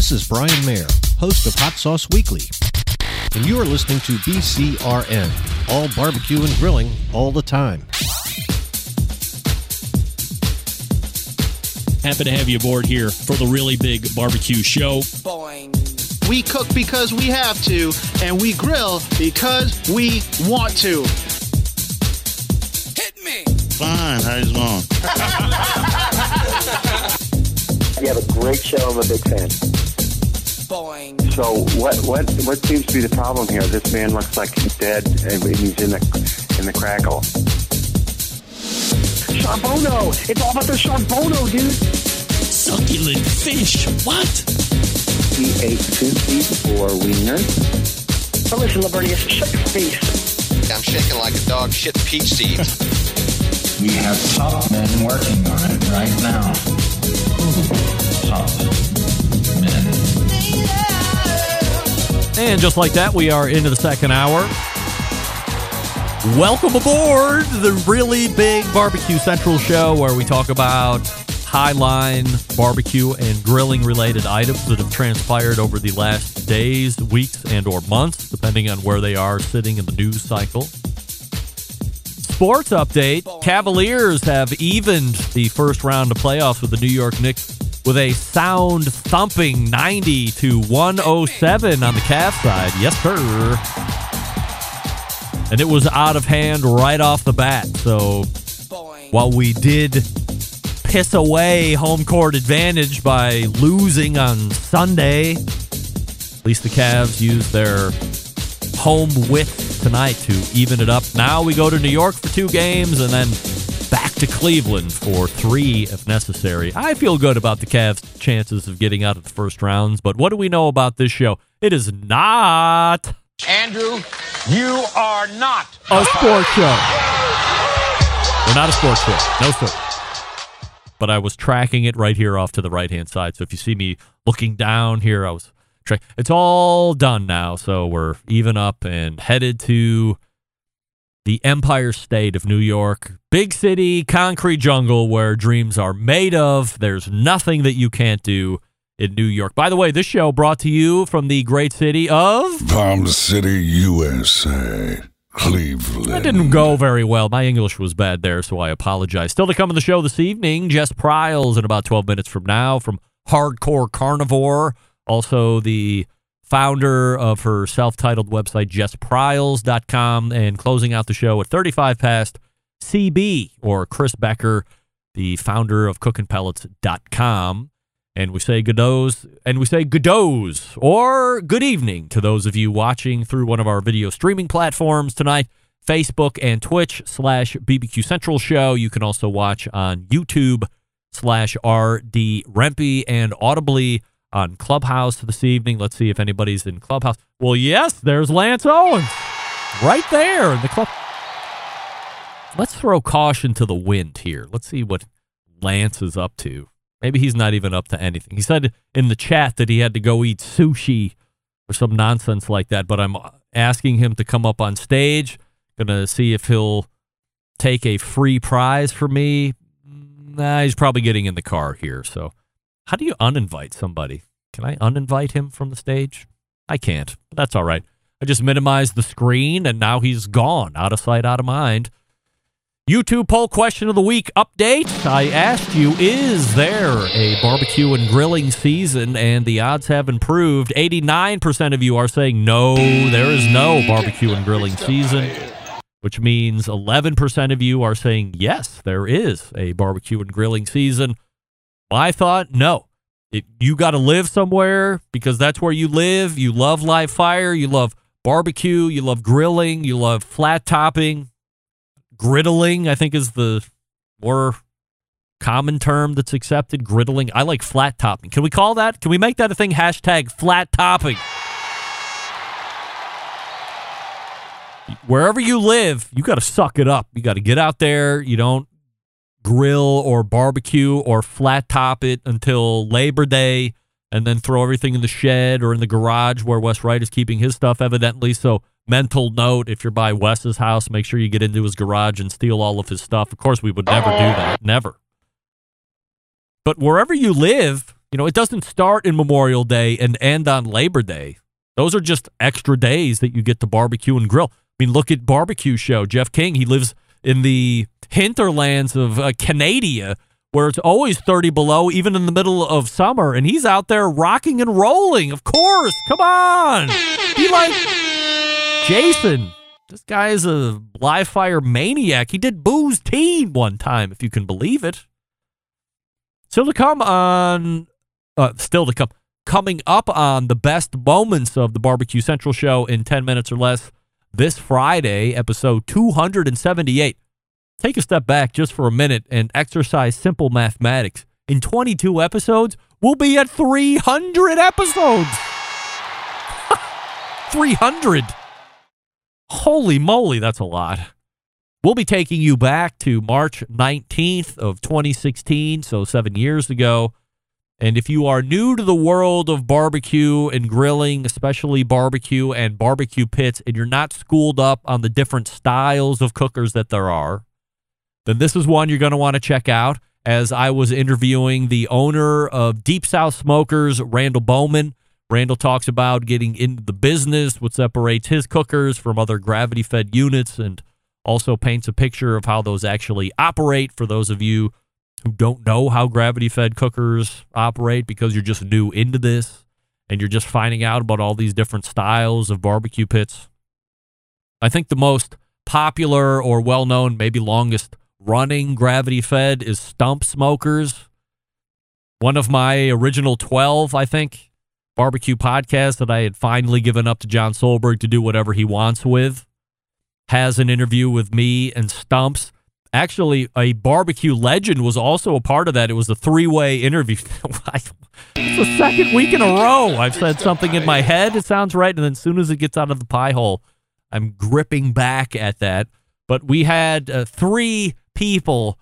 This is Brian Mayer, host of Hot Sauce Weekly. And you are listening to BCRN, all barbecue and grilling all the time. Happy to have you aboard here for the really big barbecue show. We cook because we have to, and we grill because we want to. Hit me. Fine, how you doing? You have a great show. I'm a big fan. So what what what seems to be the problem here? This man looks like he's dead and he's in the in the crackle. Charbono. It's all about the Charbono, dude. Succulent fish. What? He ate 54 wieners. But listen, Lavernius, shut your face. I'm shaking like a dog shit peach seeds. We have top men working on it right now. Top And just like that, we are into the second hour. Welcome aboard the really big Barbecue Central show where we talk about highline barbecue and grilling related items that have transpired over the last days, weeks, and or months, depending on where they are sitting in the news cycle. Sports update. Cavaliers have evened the first round of playoffs with the New York Knicks with a sound thumping 90 to 107 on the Cavs side. Yes, sir. And it was out of hand right off the bat. So while we did piss away home court advantage by losing on Sunday, at least the Cavs used their home width tonight to even it up. Now we go to New York for two games and then to Cleveland for three if necessary. I feel good about the Cavs' chances of getting out of the first rounds, but what do we know about this show? It is not Andrew, you are not. a sports show. We're not a sports show. No, sir. But I was tracking it right here off to the right hand side. So if you see me looking down here, I was track. It's all done now. So we're even up and headed to the Empire State of New York. Big city, concrete jungle where dreams are made of. There's nothing that you can't do in New York. By the way, this show brought to you from the great city of. Palm City, USA. Cleveland. That didn't go very well. My English was bad there, so I apologize. Still to come on the show this evening, Jess Pryles in about 12 minutes from now from Hardcore Carnivore. Also, the founder of her self titled website, jesspryles.com. And closing out the show at 35 past, CB or Chris Becker, the founder of cookinpellets.com. And we say goodos, and we say goodos or good evening to those of you watching through one of our video streaming platforms tonight, Facebook and Twitch slash BBQ Central Show. You can also watch on YouTube slash RD Rempe and audibly on Clubhouse this evening. Let's see if anybody's in Clubhouse. Well, yes, there's Lance Owens right there in the club. Let's throw caution to the wind here. Let's see what Lance is up to. Maybe he's not even up to anything. He said in the chat that he had to go eat sushi or some nonsense like that, but I'm asking him to come up on stage. Gonna see if he'll take a free prize for me. Nah, he's probably getting in the car here. So, how do you uninvite somebody? Can I uninvite him from the stage? I can't. But that's all right. I just minimized the screen and now he's gone, out of sight, out of mind. YouTube poll question of the week update. I asked you, is there a barbecue and grilling season? And the odds have improved. 89% of you are saying no, there is no barbecue and grilling season, which means 11% of you are saying yes, there is a barbecue and grilling season. My thought, no. It, you got to live somewhere because that's where you live. You love live fire. You love barbecue. You love grilling. You love flat topping griddling i think is the more common term that's accepted griddling i like flat topping can we call that can we make that a thing hashtag flat topping wherever you live you got to suck it up you got to get out there you don't grill or barbecue or flat top it until labor day and then throw everything in the shed or in the garage where wes wright is keeping his stuff evidently so mental note if you're by Wes's house, make sure you get into his garage and steal all of his stuff. Of course, we would never do that. Never. But wherever you live, You know, it doesn't start in Memorial Day and end on Labor Day. Those are just extra days that you get to barbecue and grill. I mean, look at barbecue show. Jeff King, he lives in the hinterlands of uh, Canada where it's always 30 below, even in the middle of summer, and he's out there rocking and rolling. Of course. Come on. Be like Jason. This guy is a live fire maniac. He did booze teen one time, if you can believe it. Still to come on, uh, still to come, coming up on the best moments of the Barbecue Central show in 10 minutes or less this Friday, episode 278. Take a step back just for a minute and exercise simple mathematics. In 22 episodes, we'll be at 300 episodes. 300. Holy moly, that's a lot. We'll be taking you back to March 19th of 2016, so 7 years ago. And if you are new to the world of barbecue and grilling, especially barbecue and barbecue pits, and you're not schooled up on the different styles of cookers that there are, then this is one you're going to want to check out. As I was interviewing the owner of Deep South Smokers, Randall Bowman. Randall talks about getting into the business, what separates his cookers from other gravity fed units, and also paints a picture of how those actually operate for those of you who don't know how gravity fed cookers operate because you're just new into this and you're just finding out about all these different styles of barbecue pits. I think the most popular or well known, maybe longest running gravity fed is Stump Smokers. One of my original 12, I think, barbecue podcasts that I had finally given up to John Solberg to do whatever he wants with has an interview with me and Stumps actually a barbecue legend was also a part of that. It was a three way interview. it's the second week in a row I've said something in my head. It sounds right, and then as soon as it gets out of the pie hole, I'm gripping back at that. But we had uh, three people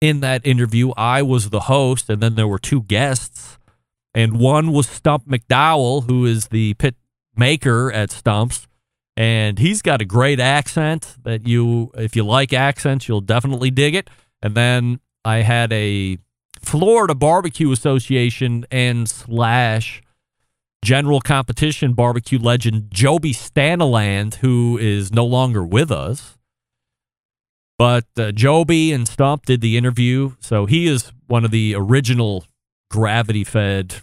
in that interview. I was the host, and then there were two guests, and one was Stump McDowell, who is the pit maker at Stumps and he's got a great accent that you if you like accents you'll definitely dig it. And then i had a florida barbecue association and slash general competition barbecue legend joby staniland who is no longer with us. But uh, joby and stump did the interview. So he is one of the original gravity fed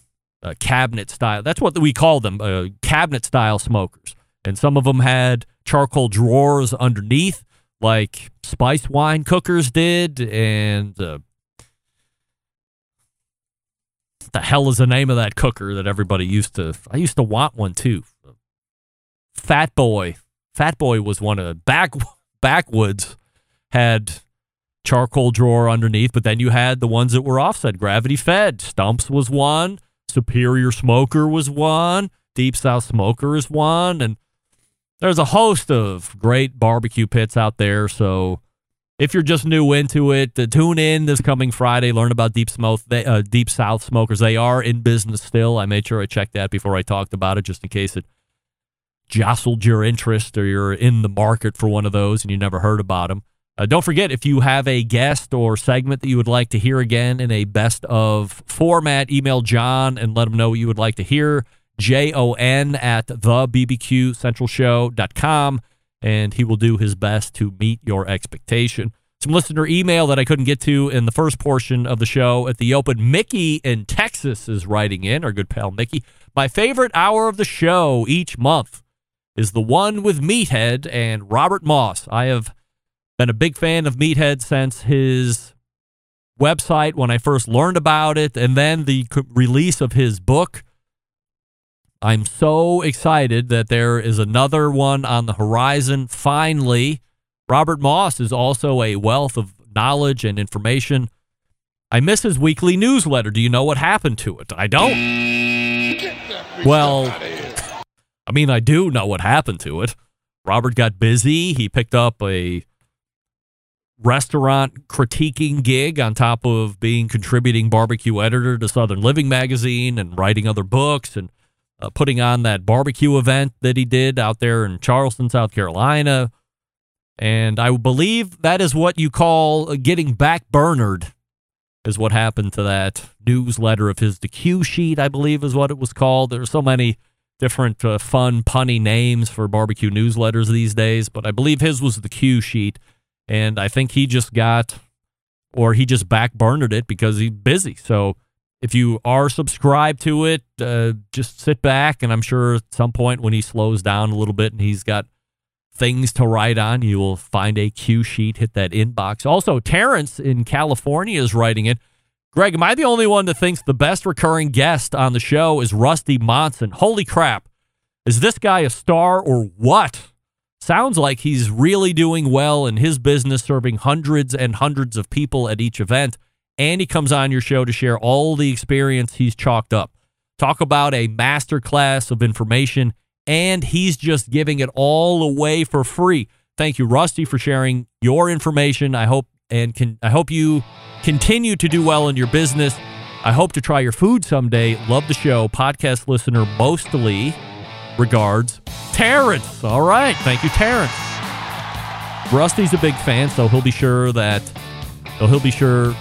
uh, cabinet style that's what we call them uh, cabinet style smokers and some of them had charcoal drawers underneath, like Spicewine cookers did. And uh, the hell is the name of that cooker that everybody used to? I used to want one too. Fat Boy, Fat Boy was one of back backwoods had charcoal drawer underneath, but then you had the ones that were offset, gravity fed. Stumps was one, Superior Smoker was one, Deep South Smoker is one, and there's a host of great barbecue pits out there. So if you're just new into it, tune in this coming Friday. Learn about Deep Smoke, uh, Deep South Smokers. They are in business still. I made sure I checked that before I talked about it, just in case it jostled your interest or you're in the market for one of those and you never heard about them. Uh, don't forget, if you have a guest or segment that you would like to hear again in a best of format, email John and let him know what you would like to hear. J O N at the BBQ Central Show.com, and he will do his best to meet your expectation. Some listener email that I couldn't get to in the first portion of the show at the open. Mickey in Texas is writing in, our good pal Mickey. My favorite hour of the show each month is the one with Meathead and Robert Moss. I have been a big fan of Meathead since his website when I first learned about it, and then the release of his book. I'm so excited that there is another one on the horizon. Finally, Robert Moss is also a wealth of knowledge and information. I miss his weekly newsletter. Do you know what happened to it? I don't. Well, I mean, I do know what happened to it. Robert got busy. He picked up a restaurant critiquing gig on top of being contributing barbecue editor to Southern Living magazine and writing other books and uh, putting on that barbecue event that he did out there in Charleston, South Carolina. And I believe that is what you call getting back burnered is what happened to that newsletter of his. The Q sheet, I believe, is what it was called. There's so many different uh, fun, punny names for barbecue newsletters these days, but I believe his was the Q sheet, and I think he just got, or he just backburnered it because he's busy. So if you are subscribed to it, uh, just sit back, and I'm sure at some point when he slows down a little bit and he's got things to write on, you will find a Q sheet. Hit that inbox. Also, Terrence in California is writing it. Greg, am I the only one that thinks the best recurring guest on the show is Rusty Monson? Holy crap. Is this guy a star or what? Sounds like he's really doing well in his business, serving hundreds and hundreds of people at each event. And he comes on your show to share all the experience he's chalked up. Talk about a masterclass of information, and he's just giving it all away for free. Thank you, Rusty, for sharing your information. I hope and can I hope you continue to do well in your business. I hope to try your food someday. Love the show. Podcast listener mostly. Regards, Terrence. All right. Thank you, Terrence. Rusty's a big fan, so he'll be sure that so he'll be sure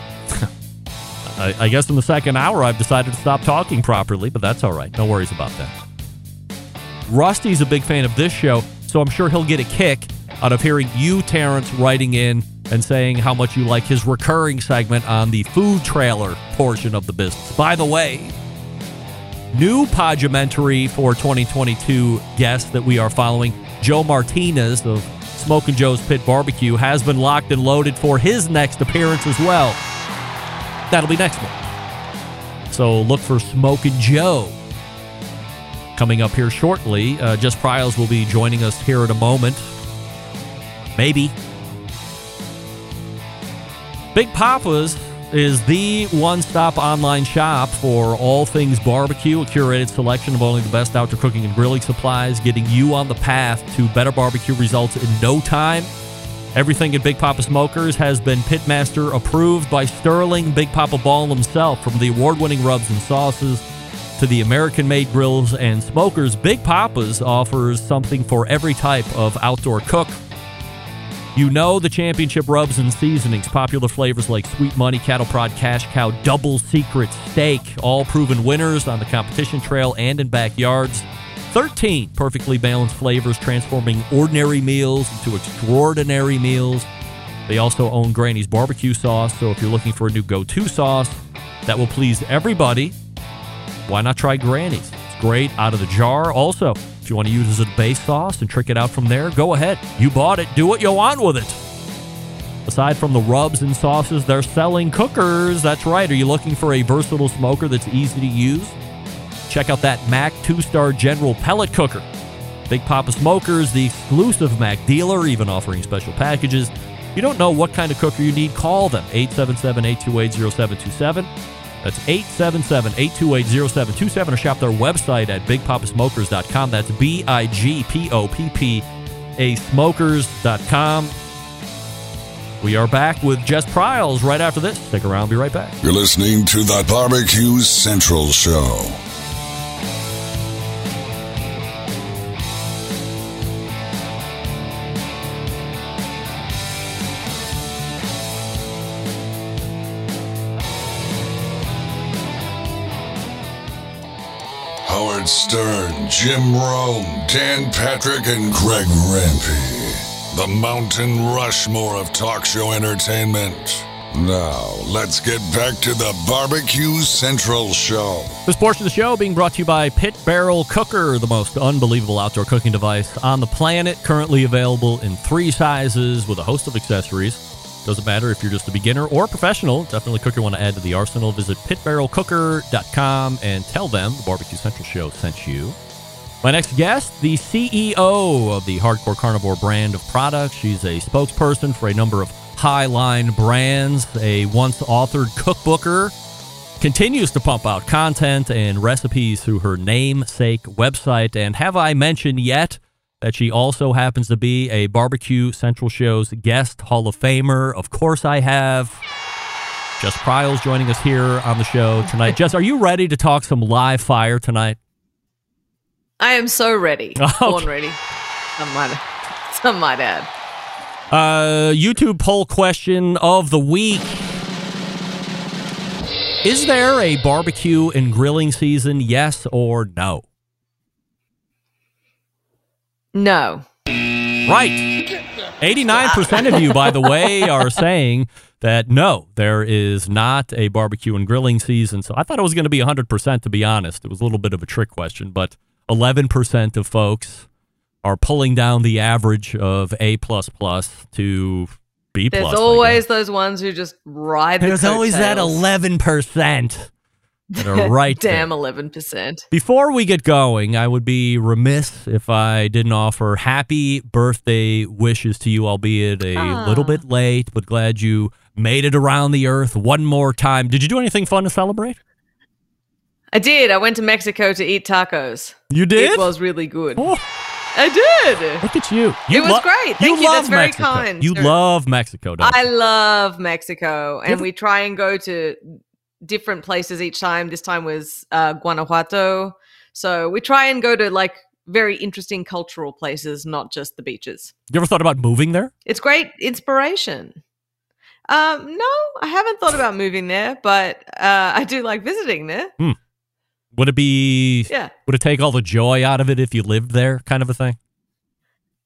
I, I guess in the second hour I've decided to stop talking properly, but that's all right. No worries about that. Rusty's a big fan of this show, so I'm sure he'll get a kick out of hearing you, Terrence, writing in and saying how much you like his recurring segment on the food trailer portion of the business. By the way, new podumentary for 2022 guest that we are following, Joe Martinez of Smoking Joe's Pit Barbecue, has been locked and loaded for his next appearance as well. That'll be next month. So look for Smoking Joe coming up here shortly. Uh, Jess Pryles will be joining us here in a moment. Maybe. Big Poppa's is the one stop online shop for all things barbecue, a curated selection of only the best outdoor cooking and grilling supplies, getting you on the path to better barbecue results in no time. Everything at Big Poppa Smokers has been Pitmaster approved by Sterling Big Poppa Ball himself, from the award winning rubs and sauces to the American made grills and smokers. Big Poppa's offers something for every type of outdoor cook. You know the championship rubs and seasonings, popular flavors like Sweet Money, Cattle Prod, Cash Cow, Double Secret Steak, all proven winners on the competition trail and in backyards. 13 perfectly balanced flavors transforming ordinary meals into extraordinary meals. They also own Granny's barbecue sauce, so if you're looking for a new go to sauce that will please everybody, why not try Granny's? It's great out of the jar. Also, if you want to use it as a base sauce and trick it out from there, go ahead. You bought it, do what you want with it. Aside from the rubs and sauces, they're selling cookers. That's right. Are you looking for a versatile smoker that's easy to use? Check out that MAK 2 star General Pellet Cooker. Big Poppa Smokers, the exclusive MAK dealer, even offering special packages. You don't know what kind of cooker you need, call them 877 828 0727. That's 877 828 0727 or shop their website at bigpoppasmokers.com. That's B I G P O P P A smokers.com. We are back with Jess Pryles right after this. Stick around, be right back. You're listening to the Barbecue Central Show. Howard Stern, Jim Rome, Dan Patrick, and Greg Rempe. The Mountain Rushmore of talk show entertainment. Now, let's get back to the Barbecue Central Show. This portion of the show being brought to you by Pit Barrel Cooker, the most unbelievable outdoor cooking device on the planet. Currently available in three sizes with a host of accessories. Doesn't matter if you're just a beginner or professional. Definitely cooker want to add to the arsenal. Visit pitbarrelcooker.com and tell them the Barbecue Central Show sent you. My next guest, the CEO of the Hardcore Carnivore brand of products. She's a spokesperson for a number of high line brands, a once authored cookbooker, continues to pump out content and recipes through her namesake website. And have I mentioned yet that she also happens to be a Barbecue Central Show's guest Hall of Famer? Of course, I have. Jess Pryles joining us here on the show tonight. Jess, are you ready to talk some live fire tonight? I am so ready. Okay. Born ready. Some might, some might add. Uh, YouTube poll question of the week. Is there a barbecue and grilling season? Yes or no? No. Right. 89% of you, by the way, are saying that no, there is not a barbecue and grilling season. So I thought it was going to be 100%, to be honest. It was a little bit of a trick question, but 11% of folks are pulling down the average of A plus plus to B plus. There's always those ones who just ride the There's always that 11% that are right there. Damn, eleven percent. Before we get going, I would be remiss if I didn't offer happy birthday wishes to you, albeit a Ah. little bit late, but glad you made it around the earth one more time. Did you do anything fun to celebrate? I did. I went to Mexico to eat tacos. You did? It was really good. Oh, I did. look at you. you It was great. Thank you. love That's very Mexico. kind, You sir. love Mexico, don't I love Mexico, and we try and go to different places each time. This time was uh, Guanajuato, so we try and go to like very interesting cultural places, not just the beaches. You ever thought about moving there? It's great inspiration. Um, no, I haven't thought about moving there, but uh, I do like visiting there. Would it be, Yeah. would it take all the joy out of it if you lived there, kind of a thing?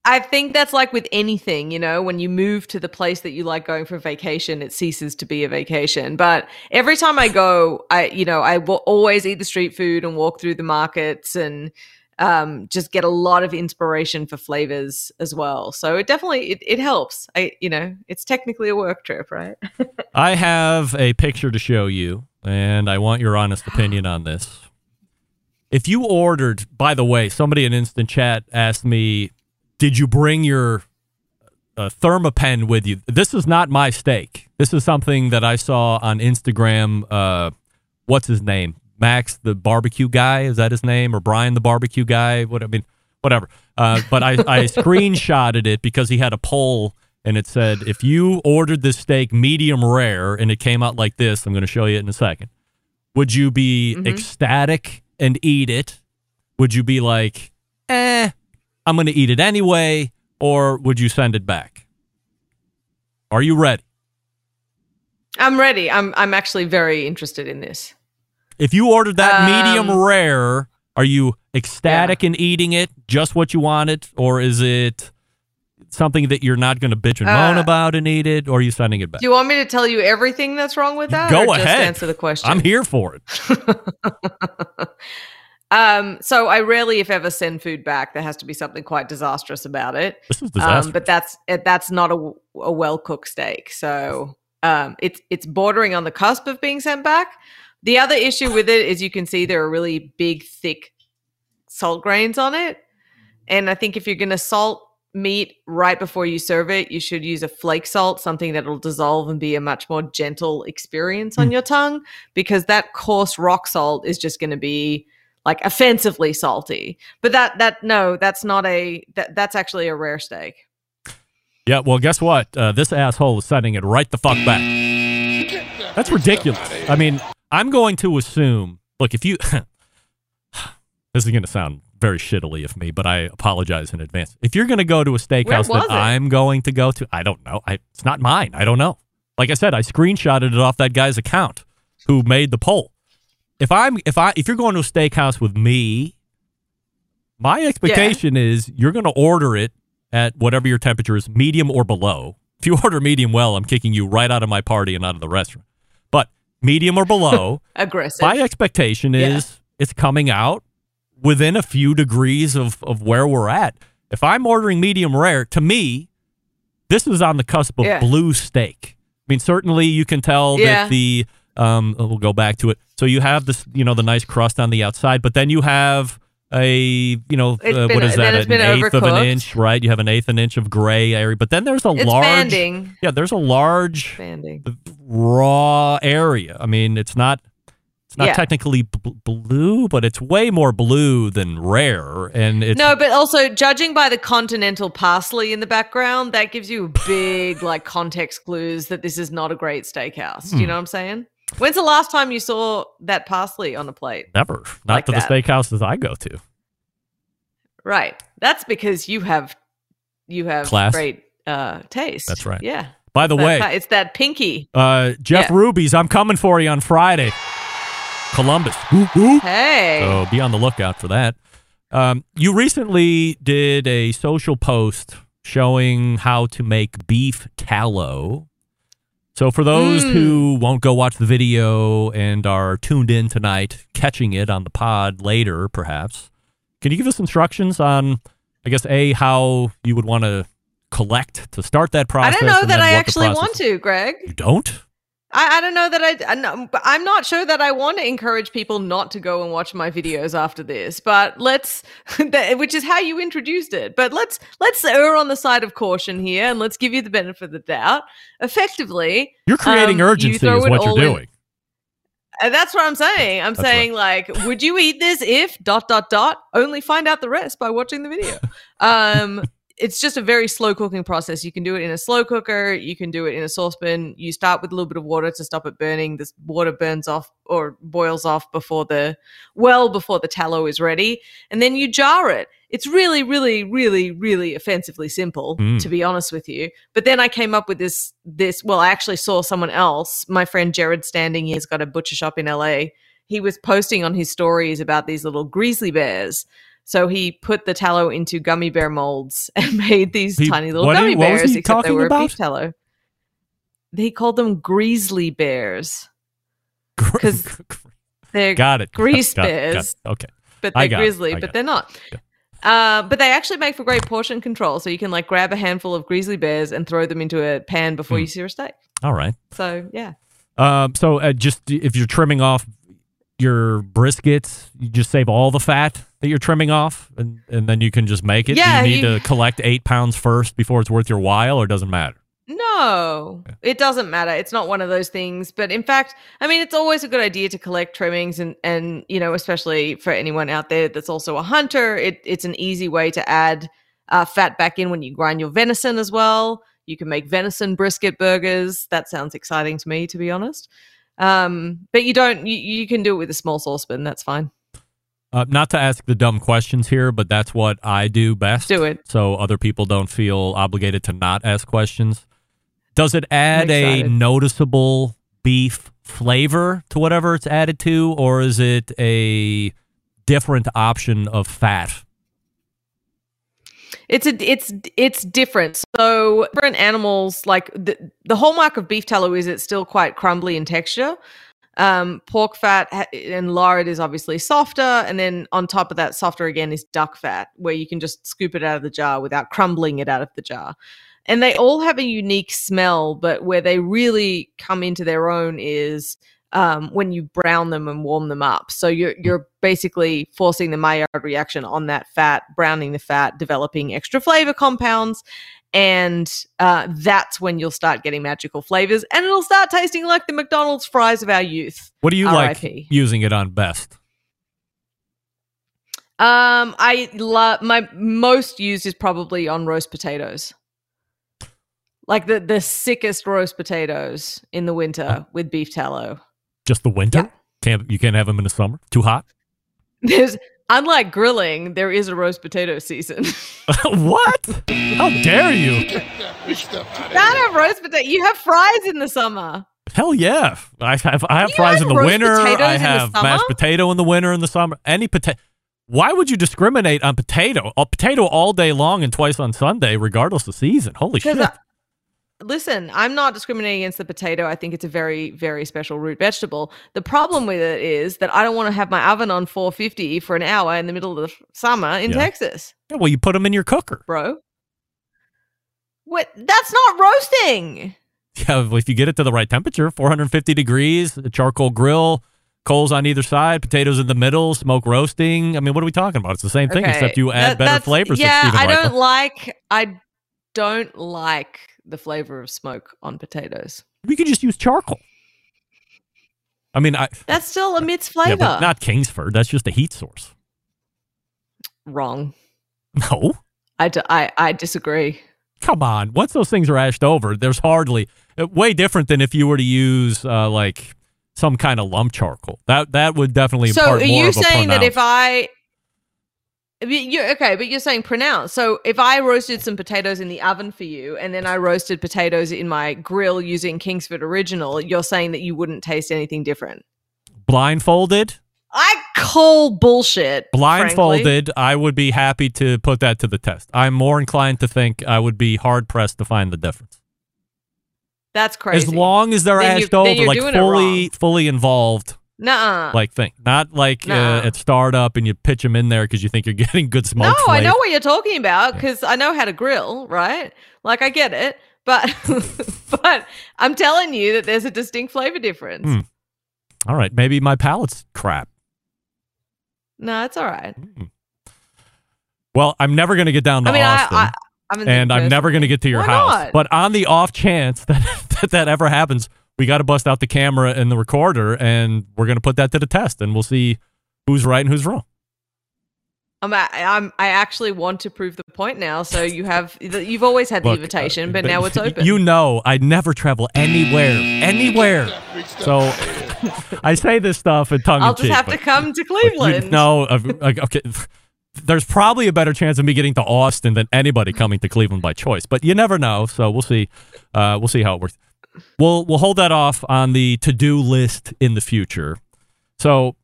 I think that's like with anything, you know, when you move to the place that you like going for vacation, it ceases to be a vacation. But every time I go, I, you know, I will always eat the street food and walk through the markets and um, just get a lot of inspiration for flavors as well. So it definitely, it, it helps. I, you know, it's technically a work trip, right? I have a picture to show you, and I want your honest opinion on this. If you ordered, by the way, somebody in instant chat asked me, "Did you bring your uh, Thermapen with you?" This is not my steak. This is something that I saw on Instagram. Uh, what's his name? Max, the barbecue guy. Is that his name? Or Brian, the barbecue guy? What I mean, whatever. Uh, but I, I screenshotted it because he had a poll and it said, if you ordered this steak medium rare and it came out like this, I'm going to show you it in a second. Would you be ecstatic and eat it? Would you be like, eh, I'm going to eat it anyway? Or would you send it back? Are you ready? I'm ready. I'm, I'm actually very interested in this. If you ordered that medium Um, rare, are you ecstatic in eating it, just what you wanted, or is it something that you're not going to bitch and moan Uh, about and eat it, or are you sending it back? Do you want me to tell you everything that's wrong with that? Go ahead. answer the question. I'm here for it. Um, so I rarely, if ever, send food back. There has to be something quite disastrous about it. This is disastrous. Um, but that's it- that's not a, a well cooked steak. So um, it's it's bordering on the cusp of being sent back. The other issue with it is you can see there are really big, thick salt grains on it, and I think if you're going to salt meat right before you serve it, you should use a flake salt, something that'll dissolve and be a much more gentle experience on your tongue, because that coarse rock salt is just going to be like offensively salty. But that that no, that's not a that, that's actually a rare steak. Yeah, well, guess what? Uh, this asshole is sending it right the fuck back. That's ridiculous. I mean, I'm going to assume. Look, if you. this is going to sound very shittily of me, but I apologize in advance. If you're going to go to a steakhouse that it? I'm going to go to, I don't know. I, it's not mine. I don't know. Like I said, I screenshotted it off that guy's account who made the poll. If I'm if I if you're going to a steakhouse with me, my expectation is you're going to order it at whatever your temperature is, medium or below. If you order medium well, I'm kicking you right out of my party and out of the restaurant. But medium or below, Aggressive. my expectation is it's coming out within a few degrees of, of where we're at. If I'm ordering medium rare, to me, this is on the cusp of Yeah. blue steak. I mean, certainly you can tell Yeah. that the um, we'll go back to it. So you have this, you know, the nice crust on the outside, but then you have a, you know, uh, what is that? An eighth of an inch, right? You have an eighth an inch of gray area, but then there's a It's large, banding. yeah, there's a large Banding. raw area. I mean, it's not it's not Yeah. technically b- blue, but it's way more blue than rare, and it's No, but also judging by the continental parsley in the background, that gives you big like context clues that this is not a great steakhouse. Do you Hmm. know what I'm saying? When's the last time you saw that parsley on a plate? never not like to that. the steakhouses I go to. Right. That's because you have you have Class. great uh taste. That's right. Yeah. By the That way, it's that pinky. uh, Jeff Yeah. Ruby's, I'm coming for you on Friday. Columbus. Whoop, whoop. Hey. So be on the lookout for that. Um, you recently did a social post showing how to make beef tallow. So for those Mm. who won't go watch the video and are tuned in tonight, catching it on the pod later, perhaps, can you give us instructions on, I guess, a how you would want to collect to start that process? I don't know that I actually want to, Greg. You don't? I, I don't know that I, I know, but I'm not sure that I want to encourage people not to go and watch my videos after this. But let's, which is how you introduced it. But let's let's err on the side of caution here, and let's give you the benefit of the doubt. Effectively, You're creating um, urgency, throw is what you're all in- doing. And that's what I'm saying. I'm That's saying like, would you eat this if dot dot dot? Only find out the rest by watching the video. um, it's just a very slow cooking process. You can do it in a slow cooker. You can do it in a saucepan. You start with a little bit of water to stop it burning. This water burns off or boils off before the well before the tallow is ready, and then you jar it. It's really, really, really, really offensively simple, Mm. to be honest with you. But then I came up with this. This well, I actually saw someone else. My friend Jered Standing. He's got a butcher shop in LA. He was posting on his stories about these little grizzly bears. So he put the tallow into gummy bear molds and made these He- tiny little gummy he- bears, except they were about? beef tallow. He called them grizzly bears because they're Got it. grease Got it. Got it. bears. Okay. but they're grizzly, but they're not. Uh, but they actually make for great portion control. So you can like grab a handful of grizzly bears and throw them into a pan before Hmm. you sear a steak. All right. So yeah. Um, so uh, just if you're trimming off your briskets, you just save all the fat that you're trimming off, and, and then you can just make it. Yeah, Do you need you- to collect eight pounds first before it's worth your while, or doesn't matter? No, it doesn't matter. It's not one of those things. But in fact, I mean, it's always a good idea to collect trimmings, and and you know, especially for anyone out there that's also a hunter, it, it's an easy way to add uh, fat back in when you grind your venison as well. You can make venison brisket burgers. That sounds exciting to me, to be honest. Um, but you don't. You, you can do it with a small saucepan. That's fine. Uh, not to ask the dumb questions here, but that's what I do best. Do it. So other people don't feel obligated to not ask questions. Does it add a noticeable beef flavor to whatever it's added to, or is it a different option of fat? It's a it's it's different. So different animals like the the hallmark of beef tallow is it's still quite crumbly in texture. Um, pork fat and lard is obviously softer, and then on top of that, softer again is duck fat, where you can just scoop it out of the jar without crumbling it out of the jar. And they all have a unique smell, but where they really come into their own is um, when you brown them and warm them up. So you're you're basically forcing the Maillard reaction on that fat, browning the fat, developing extra flavor compounds, and uh, that's when you'll start getting magical flavors, and it'll start tasting like the McDonald's fries of our youth. What do you like using it on best? Um, I love my most used is probably on roast potatoes. Like the the sickest roast potatoes in the winter with beef tallow. Just the winter? Can't you can't have them in the summer? Too hot? There's unlike grilling, there is a roast potato season. what? How dare you? Not have roast potato. You have fries in the summer. Hell yeah! I have I have You fries in the winter. I have mashed potato in the winter and the summer. Any potato. Why would you discriminate on potato? A potato all day long and twice on Sunday, regardless of season. Holy shit! I- Listen, I'm not discriminating against the potato. I think it's a very, very special root vegetable. The problem with it is that I don't want to have my oven on 450 for an hour in the middle of the summer in Yeah. Texas, Yeah, well, you put them in your cooker. bro. What? That's not roasting. Yeah, well, if you get it to the right temperature, 450 degrees, a charcoal grill, coals on either side, potatoes in the middle, smoke roasting. I mean, what are we talking about? It's the same thing, Okay, except you add that- better flavors. Yeah, I don't like. I don't like the flavor of smoke on potatoes. We could just use charcoal. I mean, I That still emits yeah, flavor. but not Kingsford. That's just a heat source. Wrong. No. I, d- I, I disagree. Come on. Once those things are ashed over, there's hardly uh, way different than if you were to use uh, like some kind of lump charcoal. That that would definitely So impart are you saying that if I you're, okay, but you're saying pronounce. So if I roasted some potatoes in the oven for you, and then I roasted potatoes in my grill using Kingsford Original, you're saying that you wouldn't taste anything different. blindfolded, I call bullshit. frankly. blindfolded, I would be happy to put that to the test. I'm more inclined to think I would be hard pressed to find the difference. That's crazy. As long as they're Then ashed over, like fully, fully involved, Nuh-uh. like thing, not like uh, at startup and you pitch them in there because you think you're getting good smoke. no, I know what you're talking about because I know how to grill, right? Like I get it, but but I'm telling you that there's a distinct flavor difference. Hmm. All right, maybe my palate's crap. No, it's all right. Well, I'm never going to get down to I mean, Austin. I I'm in and I'm never going to get to your Why house. not? But on the off chance that, that that ever happens, we got to bust out the camera and the recorder, and we're going to put that to the test, and we'll see who's right and who's wrong. I'm, a- I'm I actually want to prove the point now. So you have you've always had the Look, invitation, uh, but now it's open. You know, I never travel anywhere, anywhere. So I say this stuff in tongue I'll in just cheek. have to come to Cleveland. You, no, uh, okay. There's probably a better chance of me getting to Austin than anybody coming to Cleveland by choice, but you never know. So we'll see. Uh, we'll see how it works. We'll we'll hold that off on the to do list in the future. So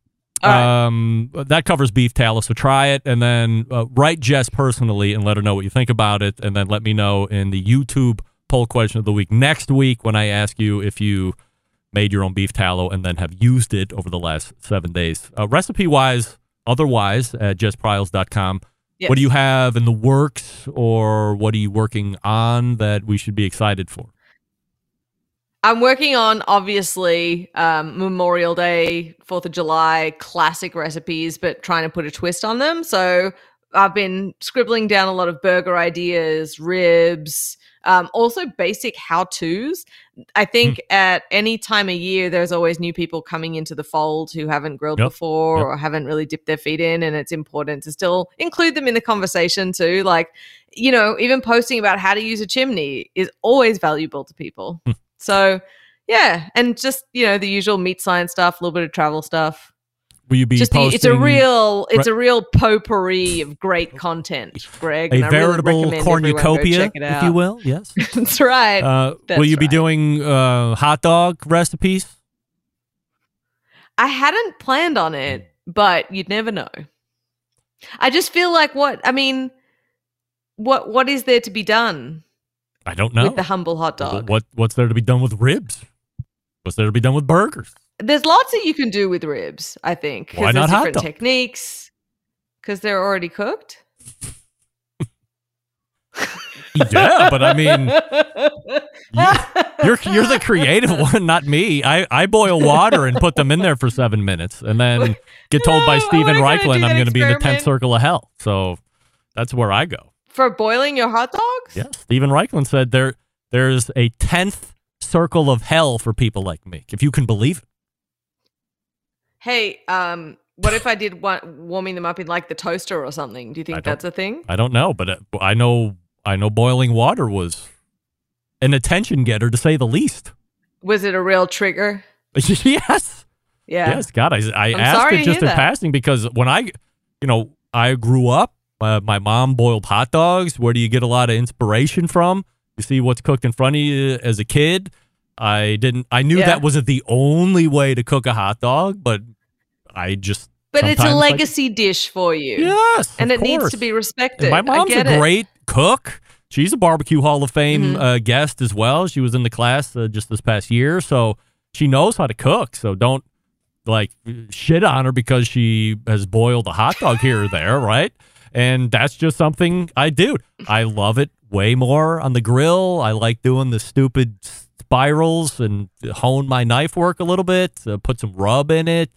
right. um, that covers beef tallow. So try it, and then uh, write Jess personally and let her know what you think about it, and then let me know in the YouTube poll question of the week next week when I ask you if you made your own beef tallow and then have used it over the last seven days. Uh, recipe wise, otherwise, at jesspryles.com. Yes. What do you have in the works or what are you working on that we should be excited for? I'm working on obviously um, Memorial Day, Fourth of July classic recipes, but trying to put a twist on them. So I've been scribbling down a lot of burger ideas, ribs, um, also basic how tos. I think at any time of year, there's always new people coming into the fold who haven't grilled Yep. before Yep. or haven't really dipped their feet in. And it's important to still include them in the conversation too. Like, you know, even posting about how to use a chimney is always valuable to people. So, yeah, and just you know the usual meat science stuff, a little bit of travel stuff. Will you be just the, it's a real, it's a real potpourri of great content, Greg. a really veritable go cornucopia, if you will? Yes. That's right. Uh, That's will you be doing uh, hot dog recipes? I hadn't planned on it, but you'd never know. I just feel like what I mean. What what is there to be done I don't know. with the humble hot dog? What what's there to be done with ribs? What's there to be done with burgers? There's lots that you can do with ribs. I think Why because not hot different dog? techniques. Because they're already cooked. Yeah, but I mean, you're you're the creative one, not me. I, I boil water and put them in there for seven minutes, and then get told by No, I Steven Raichlen I'm going to be in the tenth circle of hell. So that's where I go. For boiling your hot dogs. Yeah, Steven Raichlen said there there's a tenth circle of hell for people like me, if you can believe it. Hey, um, what if I did want warming them up in like the toaster or something? Do you think that's a thing? I don't know, but uh, I know I know boiling water was an attention getter to say the least. Was it a real trigger? yes. Yeah. Yes, God, I, I I'm asked it just in that. passing because when I, you know, I grew up, uh, my mom boiled hot dogs. Where do you get a lot of inspiration from? You see what's cooked in front of you as a kid. I didn't. I knew Yeah. that wasn't the only way to cook a hot dog, but I just. But it's a sometimes, like- legacy dish for you. Yes, And it needs to be respected. And my mom's a get it. great cook. She's a barbecue Hall of Fame Mhm. uh, guest as well. She was in the class uh, just this past year, so she knows how to cook. So don't like shit on her because she has boiled a hot dog here or there, right? And that's just something I do. I love it way more on the grill. I like doing the stupid spirals and hone my knife work a little bit. Uh, put some rub in it.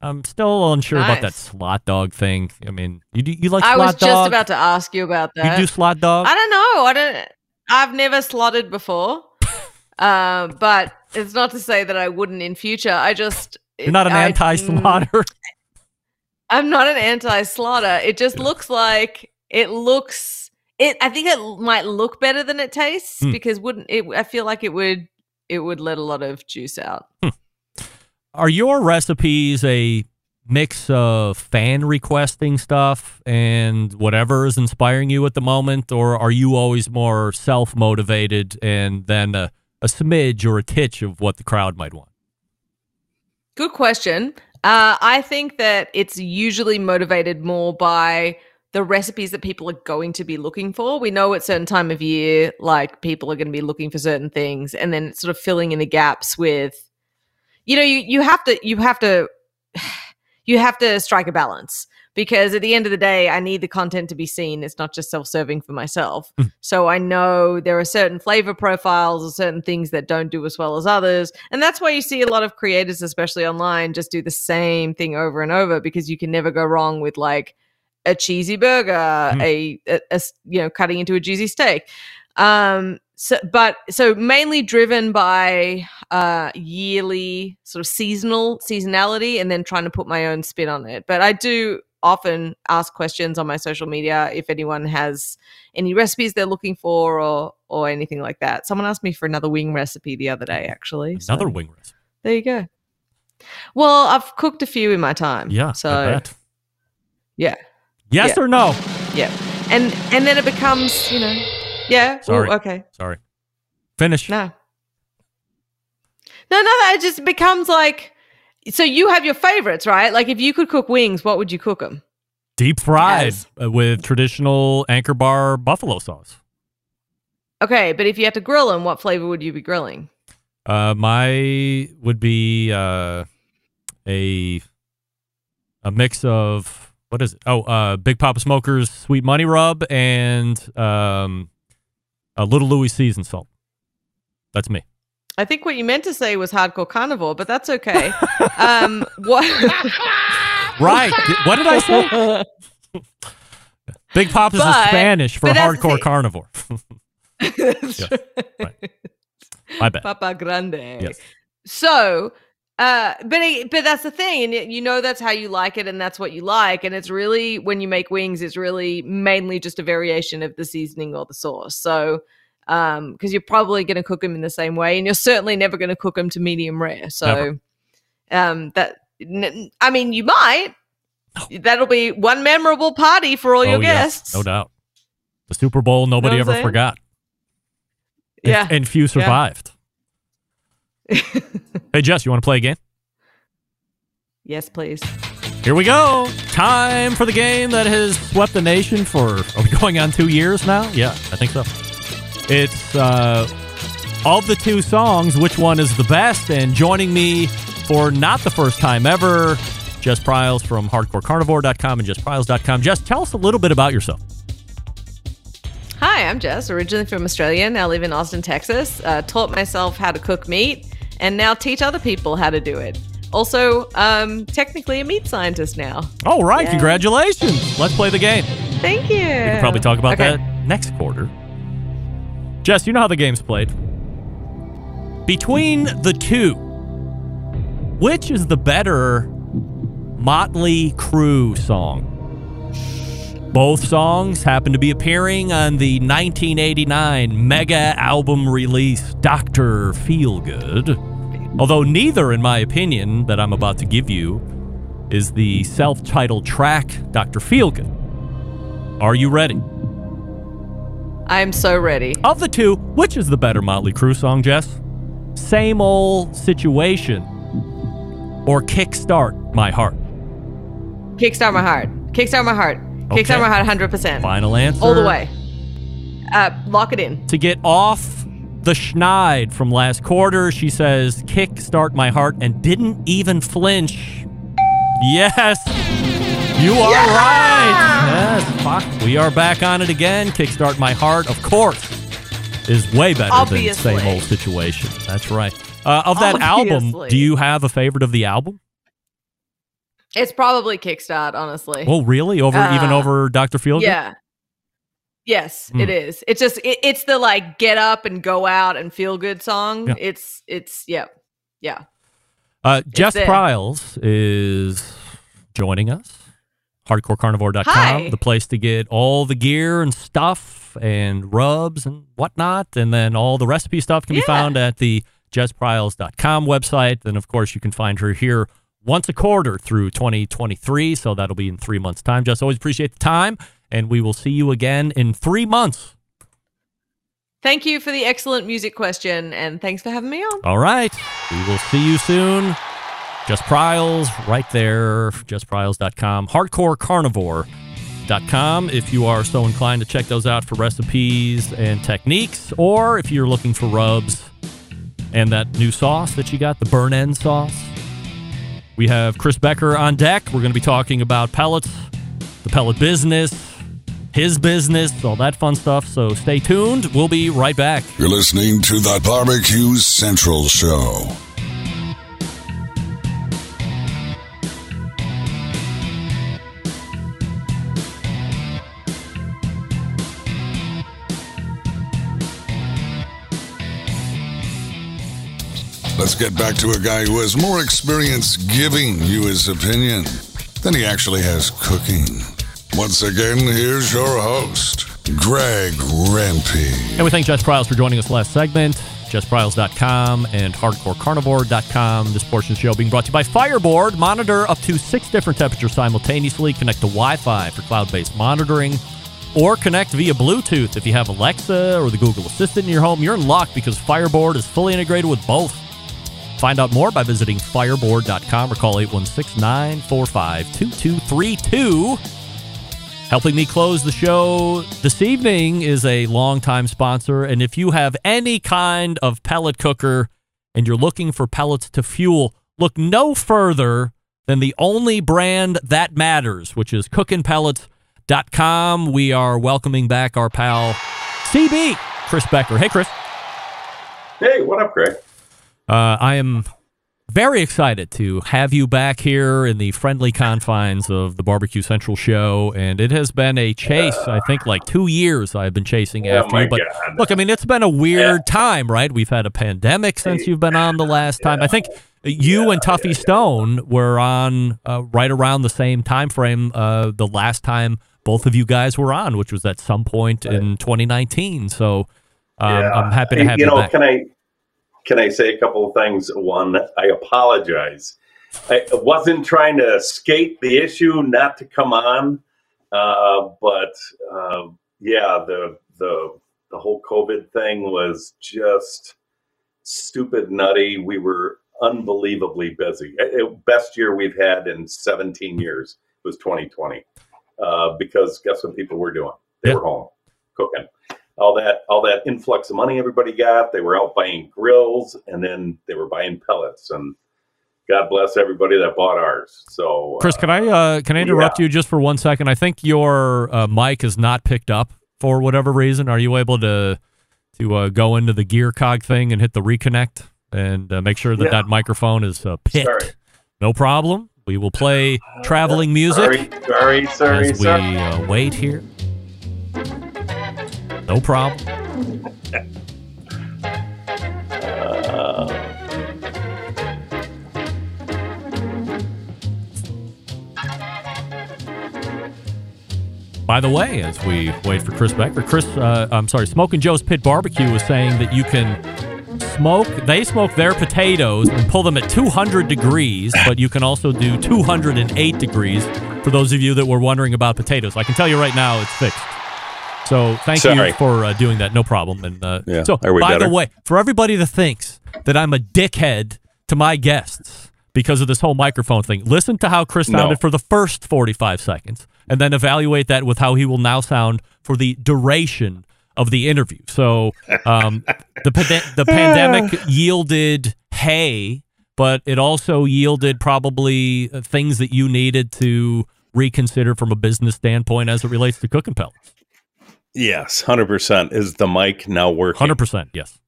I'm still unsure about that slot dog thing. I mean, you do, you like I was dog? just about to ask you about that. You do slot dog? I don't know. I don't. I've never slotted before, um, but it's not to say that I wouldn't in future. I just You're not an anti-slaughter. I'm not an anti-slaughter. It just looks like it looks. It. I think it might look better than it tastes Hmm. because wouldn't it? I feel like it would. It would let a lot of juice out. Are your recipes a mix of fan requesting stuff and whatever is inspiring you at the moment, or are you always more self motivated and then a, a smidge or a titch of what the crowd might want? Good question. Uh, I think that it's usually motivated more by the recipes that people are going to be looking for. We know at certain time of year, like people are going to be looking for certain things, and then sort of filling in the gaps with, you know, you you have to you have to you have to strike a balance because at the end of the day, I need the content to be seen. It's not just self serving for myself. so I know there are certain flavor profiles or certain things that don't do as well as others. And that's why you see a lot of creators, especially online, just do the same thing over and over because you can never go wrong with like a cheesy burger, a you know, cutting into a juicy steak. Um, so, but so mainly driven by uh, yearly sort of seasonal seasonality, and then trying to put my own spin on it. But I do often ask questions on my social media if anyone has any recipes they're looking for or or anything like that. Someone asked me for another wing recipe the other day, actually. so Another wing recipe. There you go. Well, I've cooked a few in my time. Yeah. So yeah. Yes Yeah. or no? Yeah. And and then it becomes, you know, yeah. ooh, Sorry. okay. Sorry. Finish. No. No, no, it just becomes like so you have your favorites, right? Like if you could cook wings, what would you cook them? Deep fried Yes. uh, with traditional Anchor Bar buffalo sauce. Okay, but if you had to grill them, what flavor would you be grilling? Uh, my would be uh, a a mix of what is it? Oh, uh, Big Poppa Smokers Sweet Money Rub and um, a Little Lawry's seasoned salt. That's me. I think what you meant to say was hardcore carnivore, but that's okay. um, what? Right. What did I say? Big Pop is the But- Spanish for but the hardcore carnivore. That's Yes. right. My bad. Papa Grande. Yes. So, uh, but it- but that's the thing, and you know that's how you like it, and that's what you like, and it's really when you make wings, it's really mainly just a variation of the seasoning or the sauce. So, um, because you're probably going to cook them in the same way, and you're certainly never going to cook them to medium rare. So, um, that n- I mean, you might. That'll be one memorable party for all your Oh, yes, guests. no doubt. The Super Bowl, nobody ever saying? forgot. And- Yeah. And, few Yeah. survived. hey, Jess, you want to play a game? Yes, please. Here we go. Time for the game that has swept the nation for, are we going on two years now? Yeah, I think so. It's uh, of the two songs, which one is the best? And joining me for not the first time ever, Jess Pryles from hardcorecarnivore.com and jesspryles.com. Jess, tell us a little bit about yourself. Hi, I'm Jess, originally from Australia. Now live in Austin, Texas. Uh, taught myself how to cook meat and now teach other people how to do it. Also, um, technically a meat scientist now. All right, Yeah. congratulations. Let's play the game. Thank you. We can probably talk about Okay. that next quarter. Jess, you know how the game's played. Between the two, which is the better Motley Crue song? Both songs happen to be appearing on the 1989 mega album release Dr. Feelgood. Although neither, in my opinion, that I'm about to give you is the self titled track Dr. Feelgood. Are you ready? I'm so ready. Of the two, which is the better Motley Crue song, Jess? Same old situation or Kickstart My Heart? Kickstart my heart. Kickstart my heart. Okay. Kickstart my heart 100%. Final answer. All the way. Uh, lock it in. To get off the schneid from last quarter, she says, Kickstart My Heart and didn't even flinch. Yes. You are right. Yes. Fuck. We are back on it again. Kickstart My Heart, of course, is way better Obviously. than Same Old Situation. That's right. Uh, of that album, do you have a favorite of the album? It's probably Kickstart, honestly. Well, really? Over even Uh, over Dr. Feelgood? Yeah. Yes, Hmm. it is. It's just it, it's the like get up and go out and feel good song. Yeah. It's it's yeah. Yeah. Uh, Jess. Pryles is joining us. HardcoreCarnivore.com, Hi. the place to get all the gear and stuff and rubs and whatnot. And then all the recipe stuff can be found at the JessPryles.com website. And of course, you can find her here once a quarter through 2023. So that'll be in three months' time. Jess, always appreciate the time. And we will see you again in three months. Thank you for the excellent music question and thanks for having me on. All right. We will see you soon. Jess Pryles, right there, jesspryles.com. Hardcorecarnivore.com if you are so inclined to check those out for recipes and techniques, or if you're looking for rubs and that new sauce that you got, the burn end sauce. We have Chris Becker on deck. We're going to be talking about pellets, the pellet business, his business, all that fun stuff. So stay tuned. We'll be right back. You're listening to the Barbecue Central Show. Get back to a guy who has more experience giving you his opinion than he actually has cooking. Once again, here's your host, Greg Rempe. And we thank Jess Pryles for joining us last segment. JessPryles.com and HardcoreCarnivore.com. This portion of the show being brought to you by Fireboard. Monitor up to six different temperatures simultaneously. Connect to Wi Fi for cloud based monitoring. Or connect via Bluetooth. If you have Alexa or the Google Assistant in your home, you're in luck because Fireboard is fully integrated with both. Find out more by visiting fireboard.com or call 816 945 2232. Helping me close the show this evening is a longtime sponsor. And if you have any kind of pellet cooker and you're looking for pellets to fuel, look no further than the only brand that matters, which is cookinpellets.com. We are welcoming back our pal CB, Chris Becker. Hey, Chris. Hey, what up, Greg? Uh, I am very excited to have you back here in the friendly confines of the Barbecue Central show. And it has been a chase, I think, like two years I've been chasing Oh, after you. But God. look, I mean, it's been a weird time, right? We've had a pandemic since you've been on the last time. I think you and Tuffy Stone were on uh, right around the same time frame uh, the last time both of you guys were on, which was at some point in 2019. So um, Yeah. I'm happy to have you you, know, back. can I can I say a couple of things? One, I apologize. I wasn't trying to escape the issue, not to come on, uh, but uh, yeah, the the the whole COVID thing was just stupid, nutty. We were unbelievably busy. Uh, Best year we've had in 17 years was 2020, uh, because guess what people were doing? They Yeah. were home cooking all that all that influx of money everybody got. They were out buying grills and then they were buying pellets. And God bless everybody that bought ours. So Chris, can I uh, can I interrupt you just for one second? I think your uh, mic is not picked up for whatever reason. Are you able to to uh, go into the gear cog thing and hit the reconnect and uh, make sure that Yeah. that microphone is uh, picked? Sorry. No problem. We will play traveling music sorry, sorry, sorry, as we sorry. uh, wait here. No problem. By the way, as we wait for Chris Becker, Chris, uh, I'm sorry, Smoking Joe's Pit Barbecue was saying that you can smoke, they smoke their potatoes and pull them at 200 degrees, but you can also do 208 degrees for those of you that were wondering about potatoes. I can tell you right now it's fixed. So thank Sorry. you for uh, doing that. No problem. And uh, Yeah. so, by better? the way, for everybody that thinks that I'm a dickhead to my guests because of this whole microphone thing, listen to how Chris No. sounded for the first 45 seconds and then evaluate that with how he will now sound for the duration of the interview. So um, the, the pandemic yielded hay, but it also yielded probably uh, things that you needed to reconsider from a business standpoint as it relates to Cookin' Pellets. Yes, hundred percent. Is the mic now working? 100%, yes.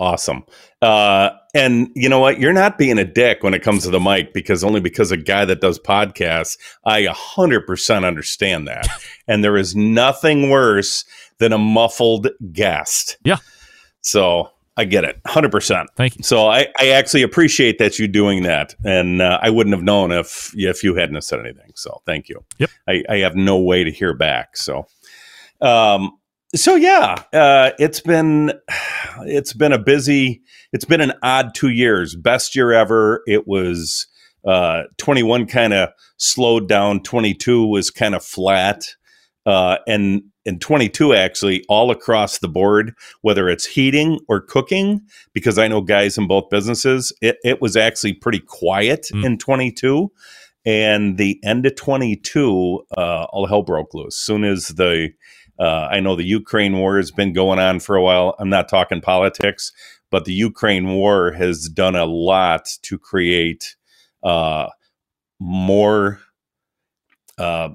Awesome. Uh, and you know what? You're not being a dick when it comes to the mic because only because a guy that does podcasts, I 100% understand that. and there is nothing worse than a muffled guest. Yeah. So I get it. 100%. Thank you. So I, I actually appreciate that you doing that. And uh, I wouldn't have known if, if you hadn't said anything. So thank you. Yep. I, I have no way to hear back. So, um, so yeah, uh, it's been it's been a busy. It's been an odd two years. Best year ever. It was uh, 21 kind of slowed down. 22 was kind of flat. Uh, and in 22, actually, all across the board, whether it's heating or cooking, because I know guys in both businesses, it, it was actually pretty quiet in 22. And the end of 22, uh, all hell broke loose. Soon as the, uh, I know the Ukraine war has been going on for a while. I'm not talking politics, but the Ukraine war has done a lot to create uh, more. Uh,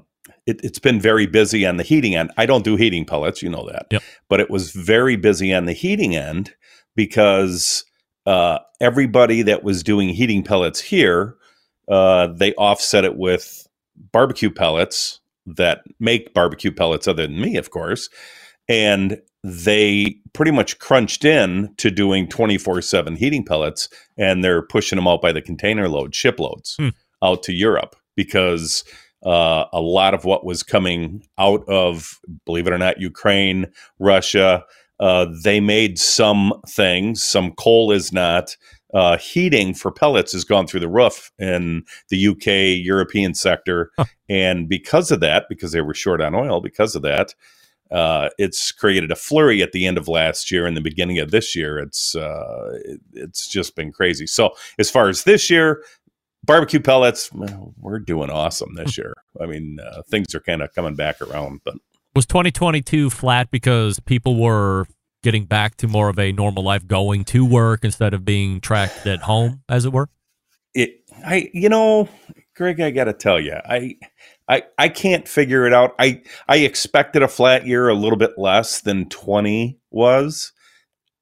it, it's been very busy on the heating end. I don't do heating pellets, you know that, Yep. but it was very busy on the heating end because uh, everybody that was doing heating pellets here, uh, they offset it with barbecue pellets that make barbecue pellets, other than me, of course, and they pretty much crunched in to doing 24 7 heating pellets and they're pushing them out by the container load ship loads out to europe because uh, a lot of what was coming out of believe it or not ukraine russia uh, they made some things some coal is not uh, heating for pellets has gone through the roof in the uk european sector and because of that because they were short on oil because of that uh, it's created a flurry at the end of last year and the beginning of this year. It's uh, it- it's just been crazy. So as far as this year, barbecue pellets, well, we're doing awesome this year. I mean, uh, things are kind of coming back around, but Was 2022 flat because people were getting back to more of a normal life, going to work instead of being tracked at home, as it were? it I you know, Greg, I got to tell you, I. I, I can't figure it out. I, I expected a flat year a little bit less than 20 was.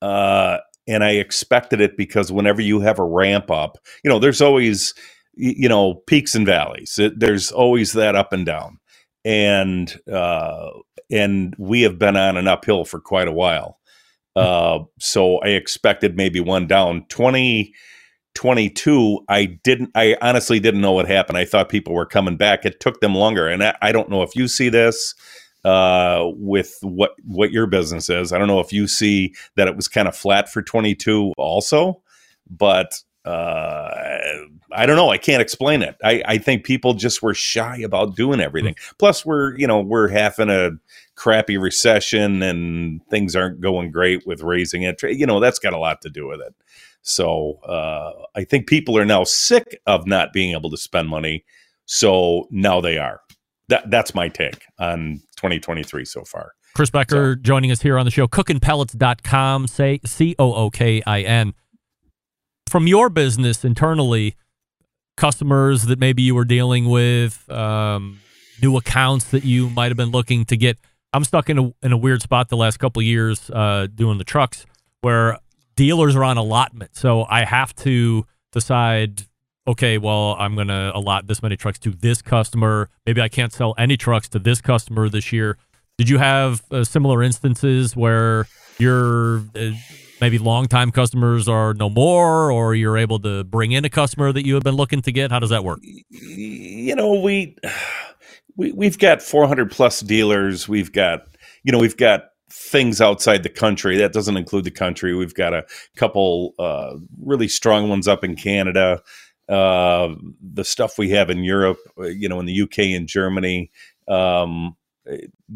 Uh, and I expected it because whenever you have a ramp up, you know, there's always, you know, peaks and valleys. It, there's always that up and down. And, uh, and we have been on an uphill for quite a while. Uh, so I expected maybe one down. 2022, I didn't, I honestly didn't know what happened. I thought people were coming back. It took them longer. And I, I don't know if you see this uh, with what, what your business is. I don't know if you see that it was kind of flat for 22 also, but uh, I don't know. I can't explain it. I, I think people just were shy about doing everything. Plus, we're you know we're half in a crappy recession and things aren't going great with raising interest. You know that's got a lot to do with it. So uh, I think people are now sick of not being able to spend money. So now they are. That that's my take on 2023 so far. Chris Becker joining us here on the show. Cookinpellets.com, say C O O K I N. From your business internally, customers that maybe you were dealing with, um, new accounts that you might have been looking to get. I'm stuck in a in a weird spot the last couple years uh, doing the trucks where dealers are on allotment, so I have to decide. Okay, well, I'm going to allot this many trucks to this customer. Maybe I can't sell any trucks to this customer this year. Did you have uh, similar instances where your uh, maybe longtime customers are no more, or you're able to bring in a customer that you have been looking to get? How does that work? you know we we we've got 400 plus dealers. We've got you know we've got things outside the country. That doesn't include the country. We've got a couple uh, really strong ones up in canada. Uh, the stuff we have in europe you know in the uk and germany um,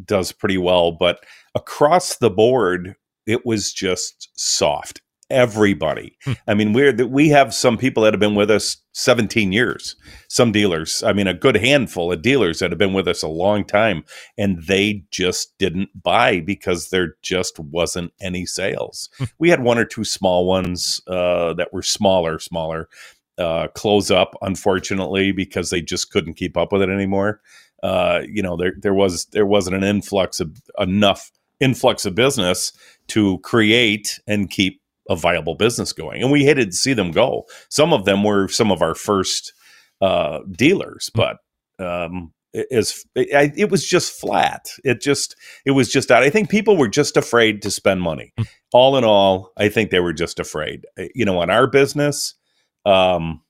does pretty well. But across the board it was just soft. Everybody. I mean we're that we have some people that have been with us 17 years. Some dealers i mean a good handful of dealers that have been with us a long time and they just didn't buy because there just wasn't any sales. We had one or two small ones uh, that were smaller smaller uh, close up unfortunately because they just couldn't keep up with it anymore. Uh, you know there there was there wasn't an influx of enough influx of business to create and keep a viable business going. And we hated to see them go. Some of them were some of our first uh, dealers, but um, it, is- it, it was just flat. It just it was just out. I think people were just afraid to spend money. All in all, I think they were just afraid. You know, in our business, um,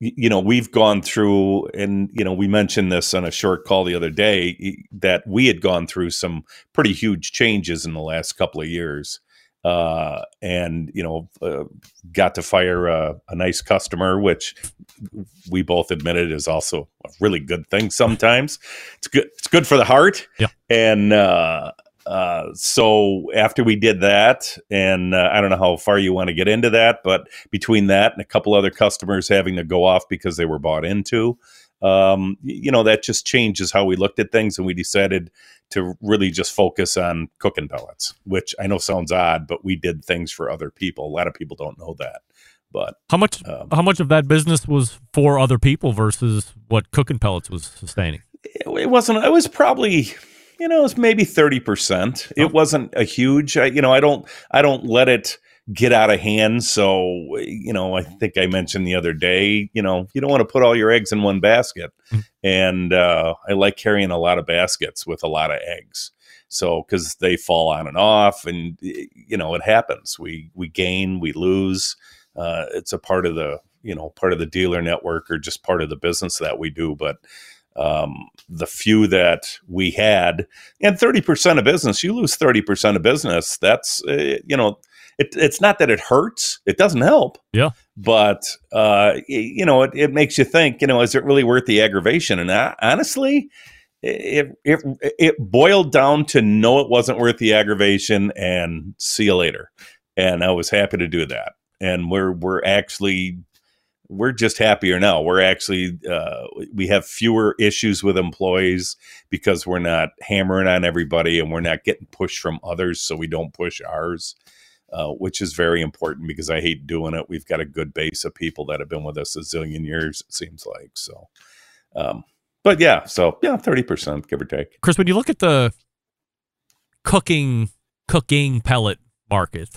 you know we've gone through and you know we mentioned this on a short call the other day that we had gone through some pretty huge changes in the last couple of years uh, and you know uh, got to fire a, a nice customer, which we both admitted is also a really good thing. Sometimes it's good. It's good for the heart. Yeah. And uh, uh, so after we did that, and uh, I don't know how far you want to get into that, but between that and a couple other customers having to go off because they were bought into, um, you know, that just changes how we looked at things, and we decided to really just focus on Cookin' Pellets, which I know sounds odd, but we did things for other people. A lot of people don't know that, but How much? Um, how much of that business was for other people versus what Cookin' Pellets was sustaining? it, it wasn't. It was probably, you know, it was maybe thirty percent. It wasn't a huge. I, you know, I don't. I don't let it get out of hand. So, you know, I think I mentioned the other day. You know, you don't want to put all your eggs in one basket, and uh, I like carrying a lot of baskets with a lot of eggs. So, because they fall on and off, and you know, it happens. We we gain, we lose. Uh, it's a part of the you know part of the dealer network or just part of the business that we do. But um, the few that we had, and thirty percent of business, you lose thirty percent of business. That's uh, you know, it, it's not that it hurts; it doesn't help. Yeah. But uh, you know, it, it makes you think. You know, is it really worth the aggravation? And I, honestly, it it it boiled down to no, it wasn't worth the aggravation, and see you later. And I was happy to do that. And we're we're actually we're just happier now. We're actually uh, we have fewer issues with employees because we're not hammering on everybody and we're not getting pushed from others, so we don't push ours. Uh, which is very important because I hate doing it. We've got a good base of people that have been with us a zillion years, it seems like. So, um, but yeah, so yeah, thirty percent give or take. Chris, when you look at the cooking cooking pellet market,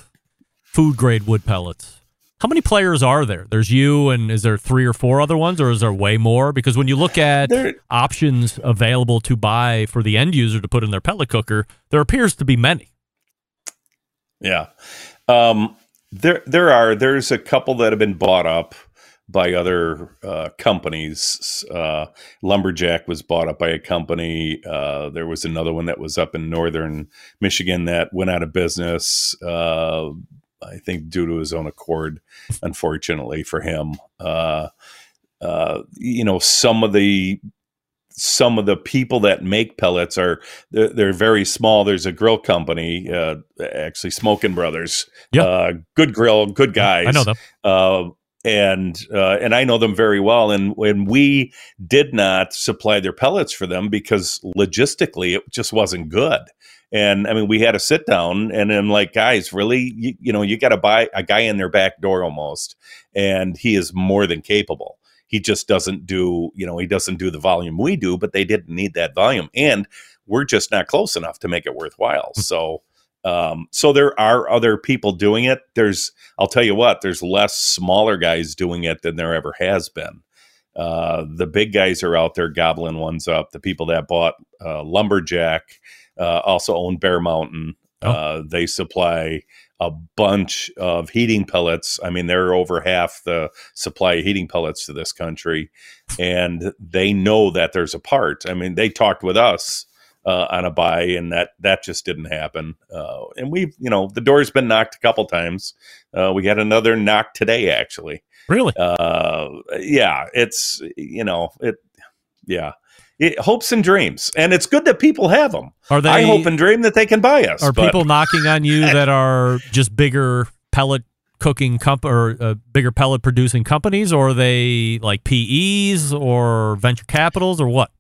food grade wood pellets, how many players are there? There's you, and is there three or four other ones, or is there way more? Because when you look at options available to buy for the end user to put in their pellet cooker, there appears to be many. Yeah. Um, there there are there's a couple that have been bought up by other uh, companies. Uh, Lumberjack was bought up by a company. Uh, there was another one that was up in northern Michigan that went out of business. I think due to his own accord, unfortunately for him. Uh, uh, you know, some of the some of the people that make pellets are they're, they're very small. There's a grill company, uh, actually Smoking Brothers. Uh, good grill, good guys. I know them. Uh, and uh, and I know them very well. And when we did not supply their pellets for them because logistically it just wasn't good. And I mean, we had a sit down and I'm like, guys, really, you, you know, you got to buy a guy in their back door almost, and he is more than capable. He just doesn't do you know he doesn't do the volume we do but they didn't need that volume and we're just not close enough to make it worthwhile. So um, so there are other people doing it. There's i'll tell you what there's less smaller guys doing it than there ever has been. Uh, the big guys are out there gobbling ones up. The people that bought uh, lumberjack uh, also own bear mountain uh, they supply a bunch of heating pellets. I mean, they're over half the supply of heating pellets to this country, and they know that there's a part. I mean, they talked with us uh, on a buy, and that that just didn't happen. Uh, and we've, you know, the door's been knocked a couple times. Uh, we got another knock today, actually. Really? Uh, yeah, it's you know it. Yeah. It, hopes and dreams, and it's good that people have them. Are they- I hope and dream that they can buy us. Are but- people knocking on you that are just bigger pellet cooking comp or uh, bigger pellet producing companies, or are they like PEs or venture capitals or what?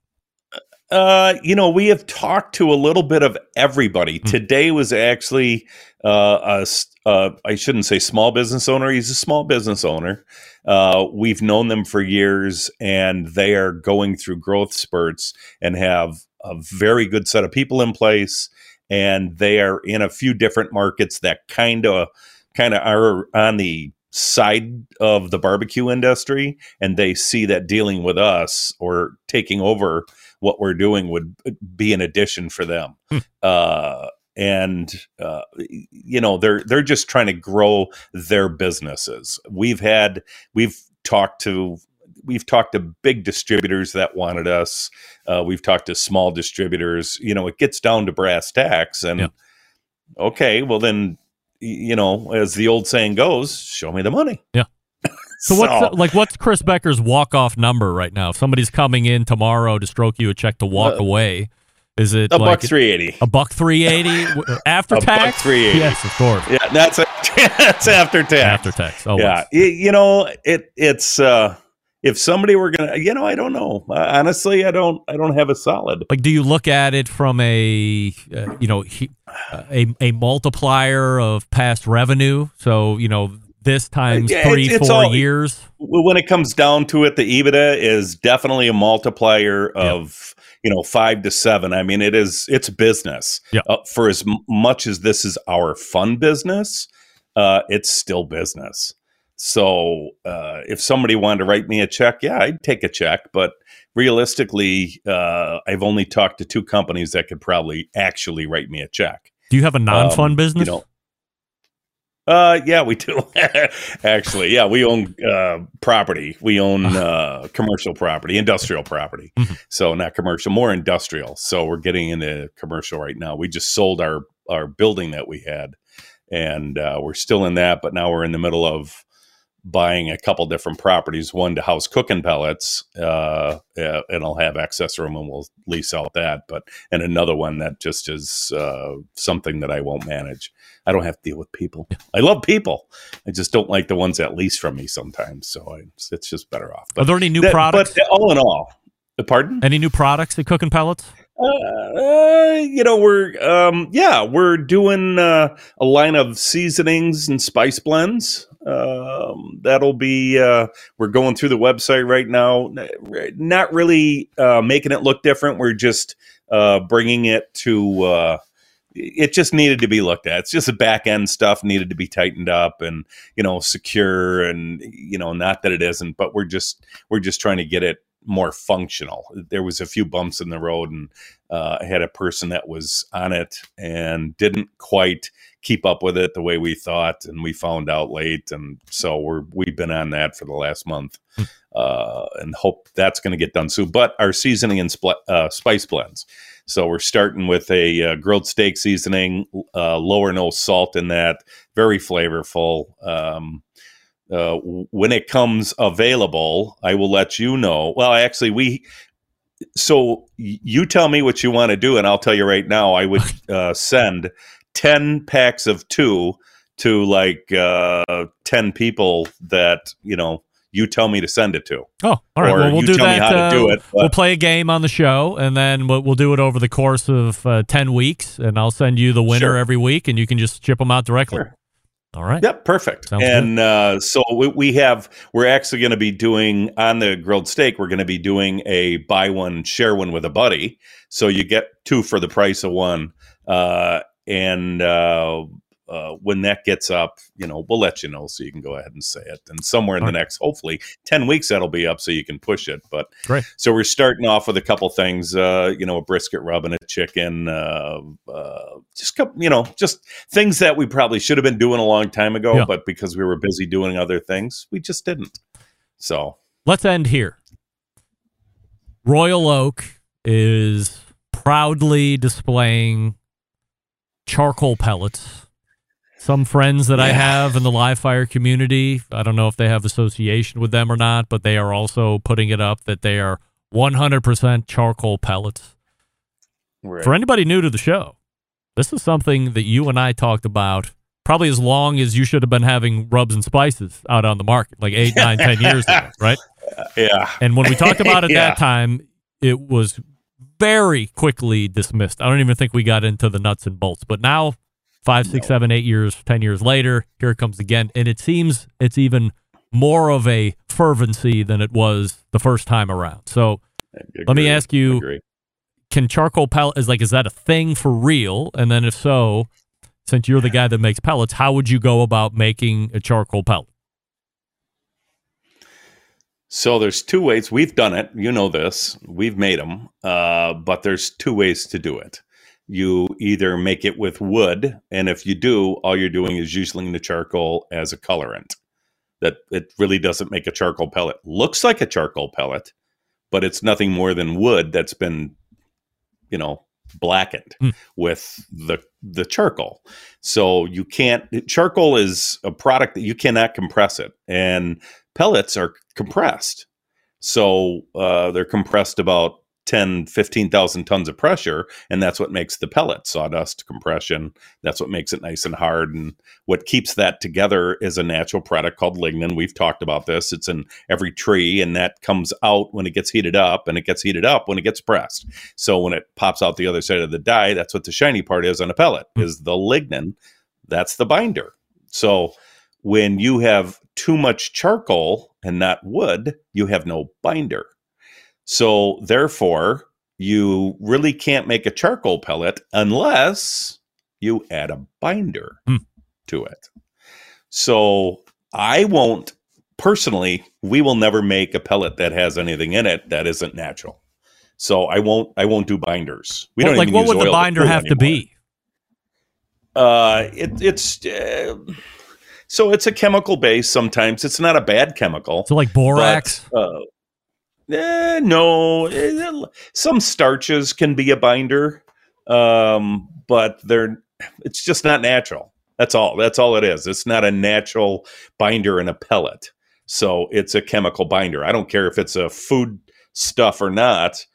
Uh, you know, we have talked to a little bit of everybody. Today was actually uh, a uh, I shouldn't say small business owner. He's a small business owner. Uh, we've known them for years, and they are going through growth spurts and have a very good set of people in place. And they are in a few different markets that kind of kind of are on the side of the barbecue industry and they see that dealing with us or taking over what we're doing would be an addition for them uh, and uh, you know they're they're just trying to grow their businesses we've had we've talked to we've talked to big distributors that wanted us uh, we've talked to small distributors you know it gets down to brass tacks and okay well then you know, as the old saying goes, show me the money. Yeah. So what's like what's Chris Becker's walk off number right now? If somebody's coming in tomorrow to stroke you a check to walk Uh, away, is it a like buck three eighty? A buck three eighty after A buck tax? 380. Yes, of course. Yeah, that's a, that's after tax. After tax. Always. Yeah, y- you know, it it's uh if somebody were gonna, you know, I don't know. Uh, honestly, I don't. I don't have a solid. Like, do you look at it from a, uh, you know, he, uh, a a multiplier of past revenue? So you know, this times Yeah, three, it's- it's four all- years. Well, When it comes down to it, the EBITDA is definitely a multiplier of you know five to seven. I mean, it is it's business. Yeah. Uh, for as much as this is our fun business, uh, it's still business. So uh, if somebody wanted to write me a check, yeah, I'd take a check. But realistically, uh, I've only talked to two companies that could probably actually write me a check. Do you have a non-fun Um, business? You know, uh, yeah, we do. Actually, yeah, we own uh, property. We own uh, commercial property, industrial property. So not commercial, more industrial. So we're getting into commercial right now. We just sold our our building that we had, and uh, we're still in that. But now we're in the middle of buying a couple different properties. One to house Cookin' Pellets, uh, uh, and I'll have access room, and we'll lease out that. But and another one that just is uh, something that I won't manage. I don't have to deal with people. I love people. I just don't like the ones that lease from me sometimes. So I, it's just better off. Are there any new that- products? But all in all, pardon? Any new products at Cookin' Pellets? Uh, you know, we're um, yeah, we're doing uh, a line of seasonings and spice blends. Um, that'll be uh, we're going through the website right now. Not really uh, making it look different. We're just uh, bringing it to. Uh, it just needed to be looked at. It's just the back end stuff needed to be tightened up and you know secure and you know not that it isn't, but we're just we're just trying to get it more functional. There was a few bumps in the road, and uh, I had a person that was on it and didn't quite keep up with it the way we thought, and we found out late, and so we're we've been on that for the last month, uh, and hope that's going to get done soon. But our seasoning and spl- uh, spice blends. So we're starting with a uh, grilled steak seasoning, uh, low or no salt in that, very flavorful. Um, uh, when it comes available, I will let you know. Well, actually, we. So you tell me what you want to do, and I'll tell you right now. I would uh, send ten packs of two to like uh, ten people that you know you tell me to send it to. Oh, all right. Or well, we'll you do tell me that. how to do uh, it, we'll play a game on the show, and then we'll, we'll do it over the course of uh, ten weeks, and I'll send you the winner Sure. every week, and you can just ship them out directly. All right. Yep, perfect. Sounds and uh, so we, we have we're actually going to be doing on the grilled steak. We're going to be doing a buy one share one with a buddy. So you get two for the price of one. And uh, uh, when that gets up, you know, we'll let you know so you can go ahead and say it. And somewhere in All the right. next, hopefully, ten weeks that'll be up so you can push it. But Great. so we're starting off with a couple things, uh, you know, a brisket rub and a chicken, uh, uh, just couple, you know, just things that we probably should have been doing a long time ago, Yeah. but because we were busy doing other things, we just didn't. So Let's end here. Royal Oak is proudly displaying charcoal pellets. Some friends that I have in the live fire community, I don't know if they have association with them or not, but they are also putting it up that they are 100% charcoal pellets. Right. For anybody new to the show, this is something that you and I talked about probably as long as you should have been having rubs and spices out on the market, like eight, nine, ten years ago, right? yeah, And when we talked about it Yeah. that time, it was very quickly dismissed. I don't even think we got into the nuts and bolts. But now, five, six, seven, eight years, ten years later, here it comes again, and it seems it's even more of a fervency than it was the first time around. So let me ask you: Can charcoal pellet is like is that a thing for real? And then if so, since you're the guy that makes pellets, how would you go about making a charcoal pellet? So there's two ways we've done it. You know this. We've made them, uh, but there's two ways to do it. You either make it with wood, and if you do, all you're doing is using the charcoal as a colorant. That it really doesn't make a charcoal pellet. Looks like a charcoal pellet, but it's nothing more than wood that's been, you know, blackened with the the charcoal. So you can't charcoal is a product that you cannot compress it, and pellets are compressed. So uh, they're compressed about 10, 15,000 tons of pressure, and that's what makes the pellet sawdust compression. That's what makes it nice and hard. And what keeps that together is a natural product called lignin. We've talked about this. It's in every tree, and that comes out when it gets heated up, and it gets heated up when it gets pressed. So when it pops out the other side of the die, that's what the shiny part is on a pellet, is the lignin. That's the binder. So when you have too much charcoal and not wood, you have no binder. So therefore, you really can't make a charcoal pellet unless you add a binder to it. So I won't personally, we will never make a pellet that has anything in it that isn't natural. So I won't I won't do binders. We What- don't like what would the binder cool have to be? Uh, it, it's uh, so it's a chemical base. Sometimes it's not a bad chemical. So like borax. But, uh, eh, no, eh, some starches can be a binder, um, but they're it's just not natural. That's all. That's all it is. It's not a natural binder in a pellet. So it's a chemical binder. I don't care if it's a food stuff or not.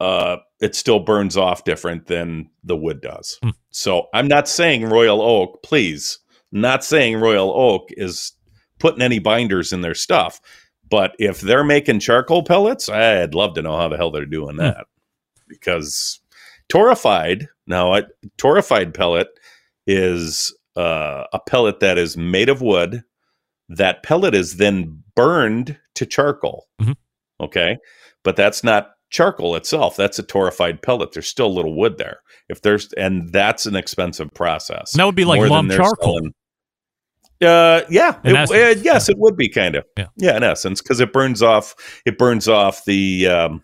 Uh, it still burns off different than the wood does. So I'm not saying Royal Oak, please, not saying Royal Oak is putting any binders in their stuff. But if they're making charcoal pellets, I'd love to know how the hell they're doing that. Because torrefied, now a torrefied pellet is uh, a pellet that is made of wood. That pellet is then burned to charcoal. Okay. But that's not charcoal itself. That's a torrefied pellet. There's still a little wood there. If there's, and that's an expensive process. And that would be like lump charcoal. selling. Uh, yeah, It- uh, yes, it would be kind of. Yeah. yeah, in essence, because it burns off. It burns off the um,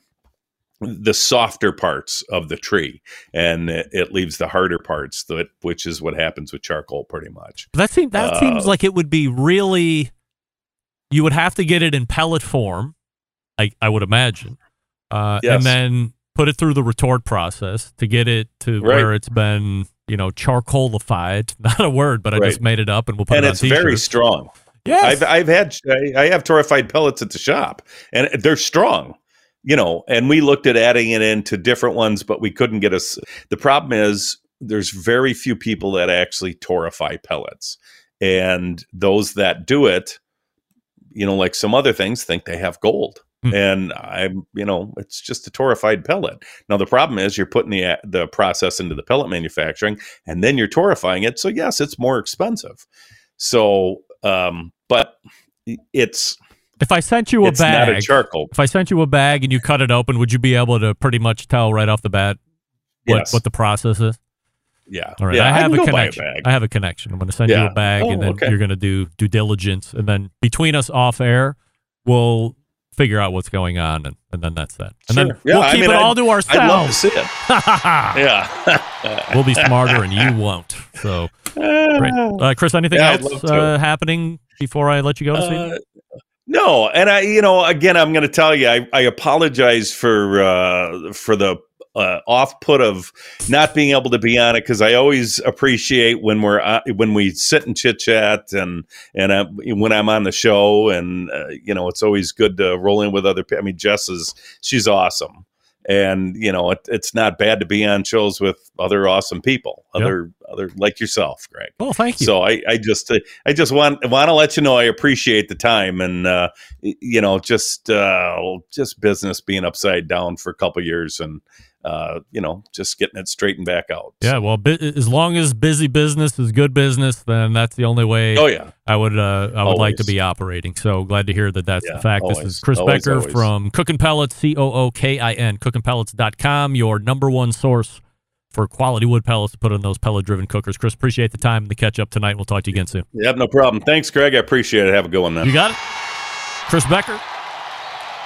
the softer parts of the tree, and it, it leaves the harder parts. That which is what happens with charcoal, pretty much. But that seems that Uh, seems like it would be really. You would have to get it in pellet form, I I would imagine, uh, Yes. and then put it through the retort process to get it to Right. where it's been you know charcoalified. Not a word, but I just made it up, and we'll put and it on And it's very t-shirts. strong. Yes. I've I've had I I have torrefied pellets at the shop, and they're strong. You know, and we looked at adding it into different ones, but we couldn't get us. The problem is there's very few people that actually torrefy pellets, and those that do it, you know, like some other things, think they have gold. And I'm, you know, it's just a torrefied pellet. Now the problem is you're putting the the process into the pellet manufacturing, and then you're torrefying it. So yes, it's more expensive. So, um, but it's If I sent you a It's not a bag, charcoal. If I sent you a bag and you cut it open, would you be able to pretty much tell right off the bat what, Yes. what the process is? yeah, All right, yeah. I have can a connection. bag. I have a connection. I'm going to send you a bag, Oh, and then okay. you're going to do due diligence, and then between us off air, we'll figure out what's going on, and, and then that's that. And then Yeah, we'll I keep mean, it all I'd- to ourselves. I'd love to see it. yeah, we'll be smarter, and you won't. So, great. Uh, Chris, anything Yeah, else uh, happening before I let you go this Uh? No, and I, you know, again, I'm going to tell you, I, I apologize for uh, for the uh, off put of not being able to be on it because I always appreciate when we're uh, when we sit and chit chat and and uh, when I'm on the show and uh, you know it's always good to roll in with other. pe- I mean, Jess is she's awesome, and you know it, it's not bad to be on shows with other awesome people, Yep. other other like yourself, Greg. Well, thank you. So I, I just, uh, I just want want to let you know I appreciate the time and uh, you know just uh, just business being upside down for a couple years and uh, you know just getting it straightened back out. Yeah, well, as long as busy business is good business, then that's the only way. Oh, yeah. I would uh, I would like to be operating. So glad to hear that that's Yeah, the fact. This is Chris Always, Becker always. from Cookin' Pellets, C O O K I N, cookinpellets.com, your number one source for quality wood pellets to put in those pellet driven cookers. Chris, appreciate the time and the catch up tonight. We'll talk to you again soon. Yep, no problem. Thanks, Greg. I appreciate it. Have a good one, man. You got it. Chris Becker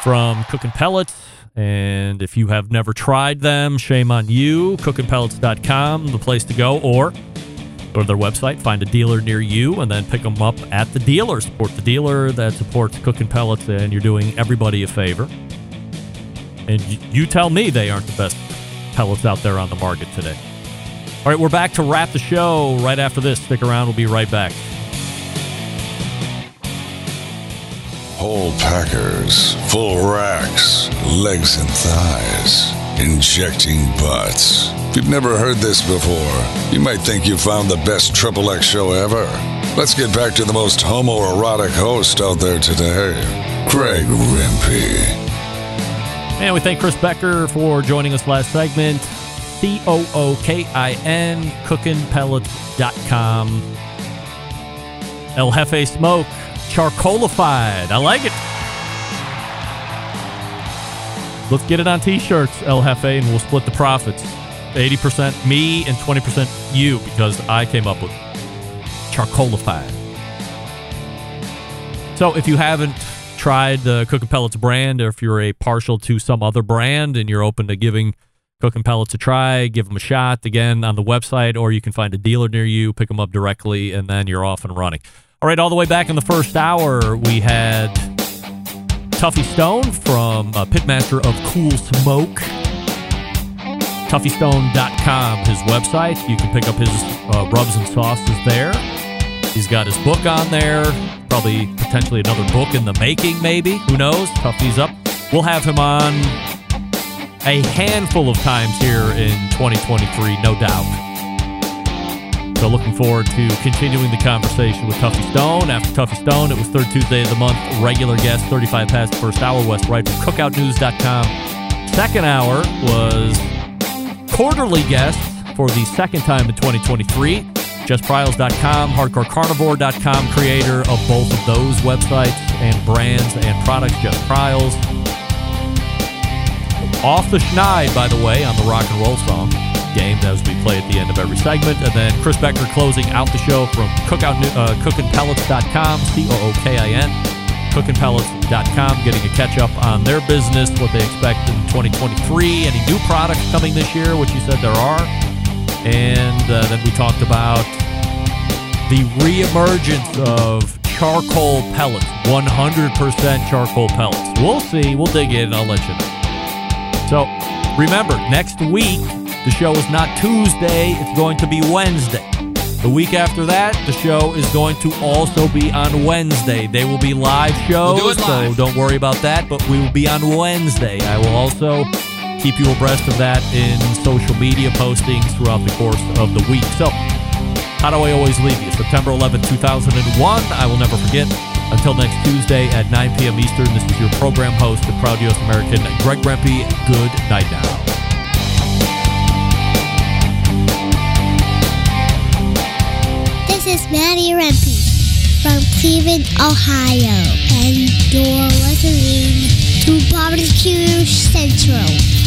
from Cookin' Pellets. And if you have never tried them, shame on you. Cookinpellets.com, the place to go, or go to their website, find a dealer near you, and then pick them up at the dealer. Support the dealer that supports Cookin' Pellets, and you're doing everybody a favor. And you tell me they aren't the best pellets out there on the market today. All right, we're back to wrap the show right after this. Stick around. We'll be right back. Whole packers, full racks, legs and thighs, injecting butts. If you've never heard this before, you might think you found the best Triple X show ever. Let's get back to the most homoerotic host out there today, Greg Rempe. And we thank Chris Becker for joining us last segment. C O O K I N, cookinpellets.com. El Jefe Smoke, charcoalified. I like it. Let's get it on t shirts, El Jefe, and we'll split the profits. 80% me and 20% you because I came up with charcoalified. So if you haven't tried the Cookin' Pellets brand, or if you're a partial to some other brand and you're open to giving Cookin' Pellets a try, give them a shot again on the website, or you can find a dealer near you, pick them up directly, and then you're off and running. All right, all the way back in the first hour, we had Tuffy Stone from uh, Pitmaster of Cool Smoke. TuffyStone.com, his website. You can pick up his uh, rubs and sauces there. He's got his book on there. Probably potentially another book in the making, maybe. Who knows? Tuffy's up. We'll have him on a handful of times here in 2023, no doubt. So looking forward to continuing the conversation with Tuffy Stone. After Tuffy Stone, it was third Tuesday of the month. Regular guest, 35 past the first hour, Wes Wright from cookoutnews.com. Second hour was quarterly guest for the second time in 2023. jesspryles.com, HardcoreCarnivore.com, creator of both of those websites and brands and products, Jess Pryles. Off the Schneid, by the way, on the rock and roll song game as we play at the end of every segment. And then Chris Becker closing out the show from cookout, uh, cookinpellets.com, C O O K I N, cookinpellets.com, getting a catch up on their business, what they expect in 2023, any new products coming this year, which you said there are. And uh, then we talked about the reemergence of charcoal pellets, 100% charcoal pellets. We'll see. We'll dig in. I'll let you know. So remember, next week, the show is not Tuesday, it's going to be Wednesday. The week after that, the show is going to also be on Wednesday. They will be live shows, We'll do live. so don't worry about that, but we will be on Wednesday. I will also keep you abreast of that in social media postings throughout the course of the week. So, how do I always leave you? September 11, 2001. I will never forget. Until next Tuesday at 9 p.m. Eastern, this is your program host, the proud U.S. American, Greg Rempe. Good night now. This is Maddie Rempe from Cleveland, Ohio, and you're listening to Barbecue Central.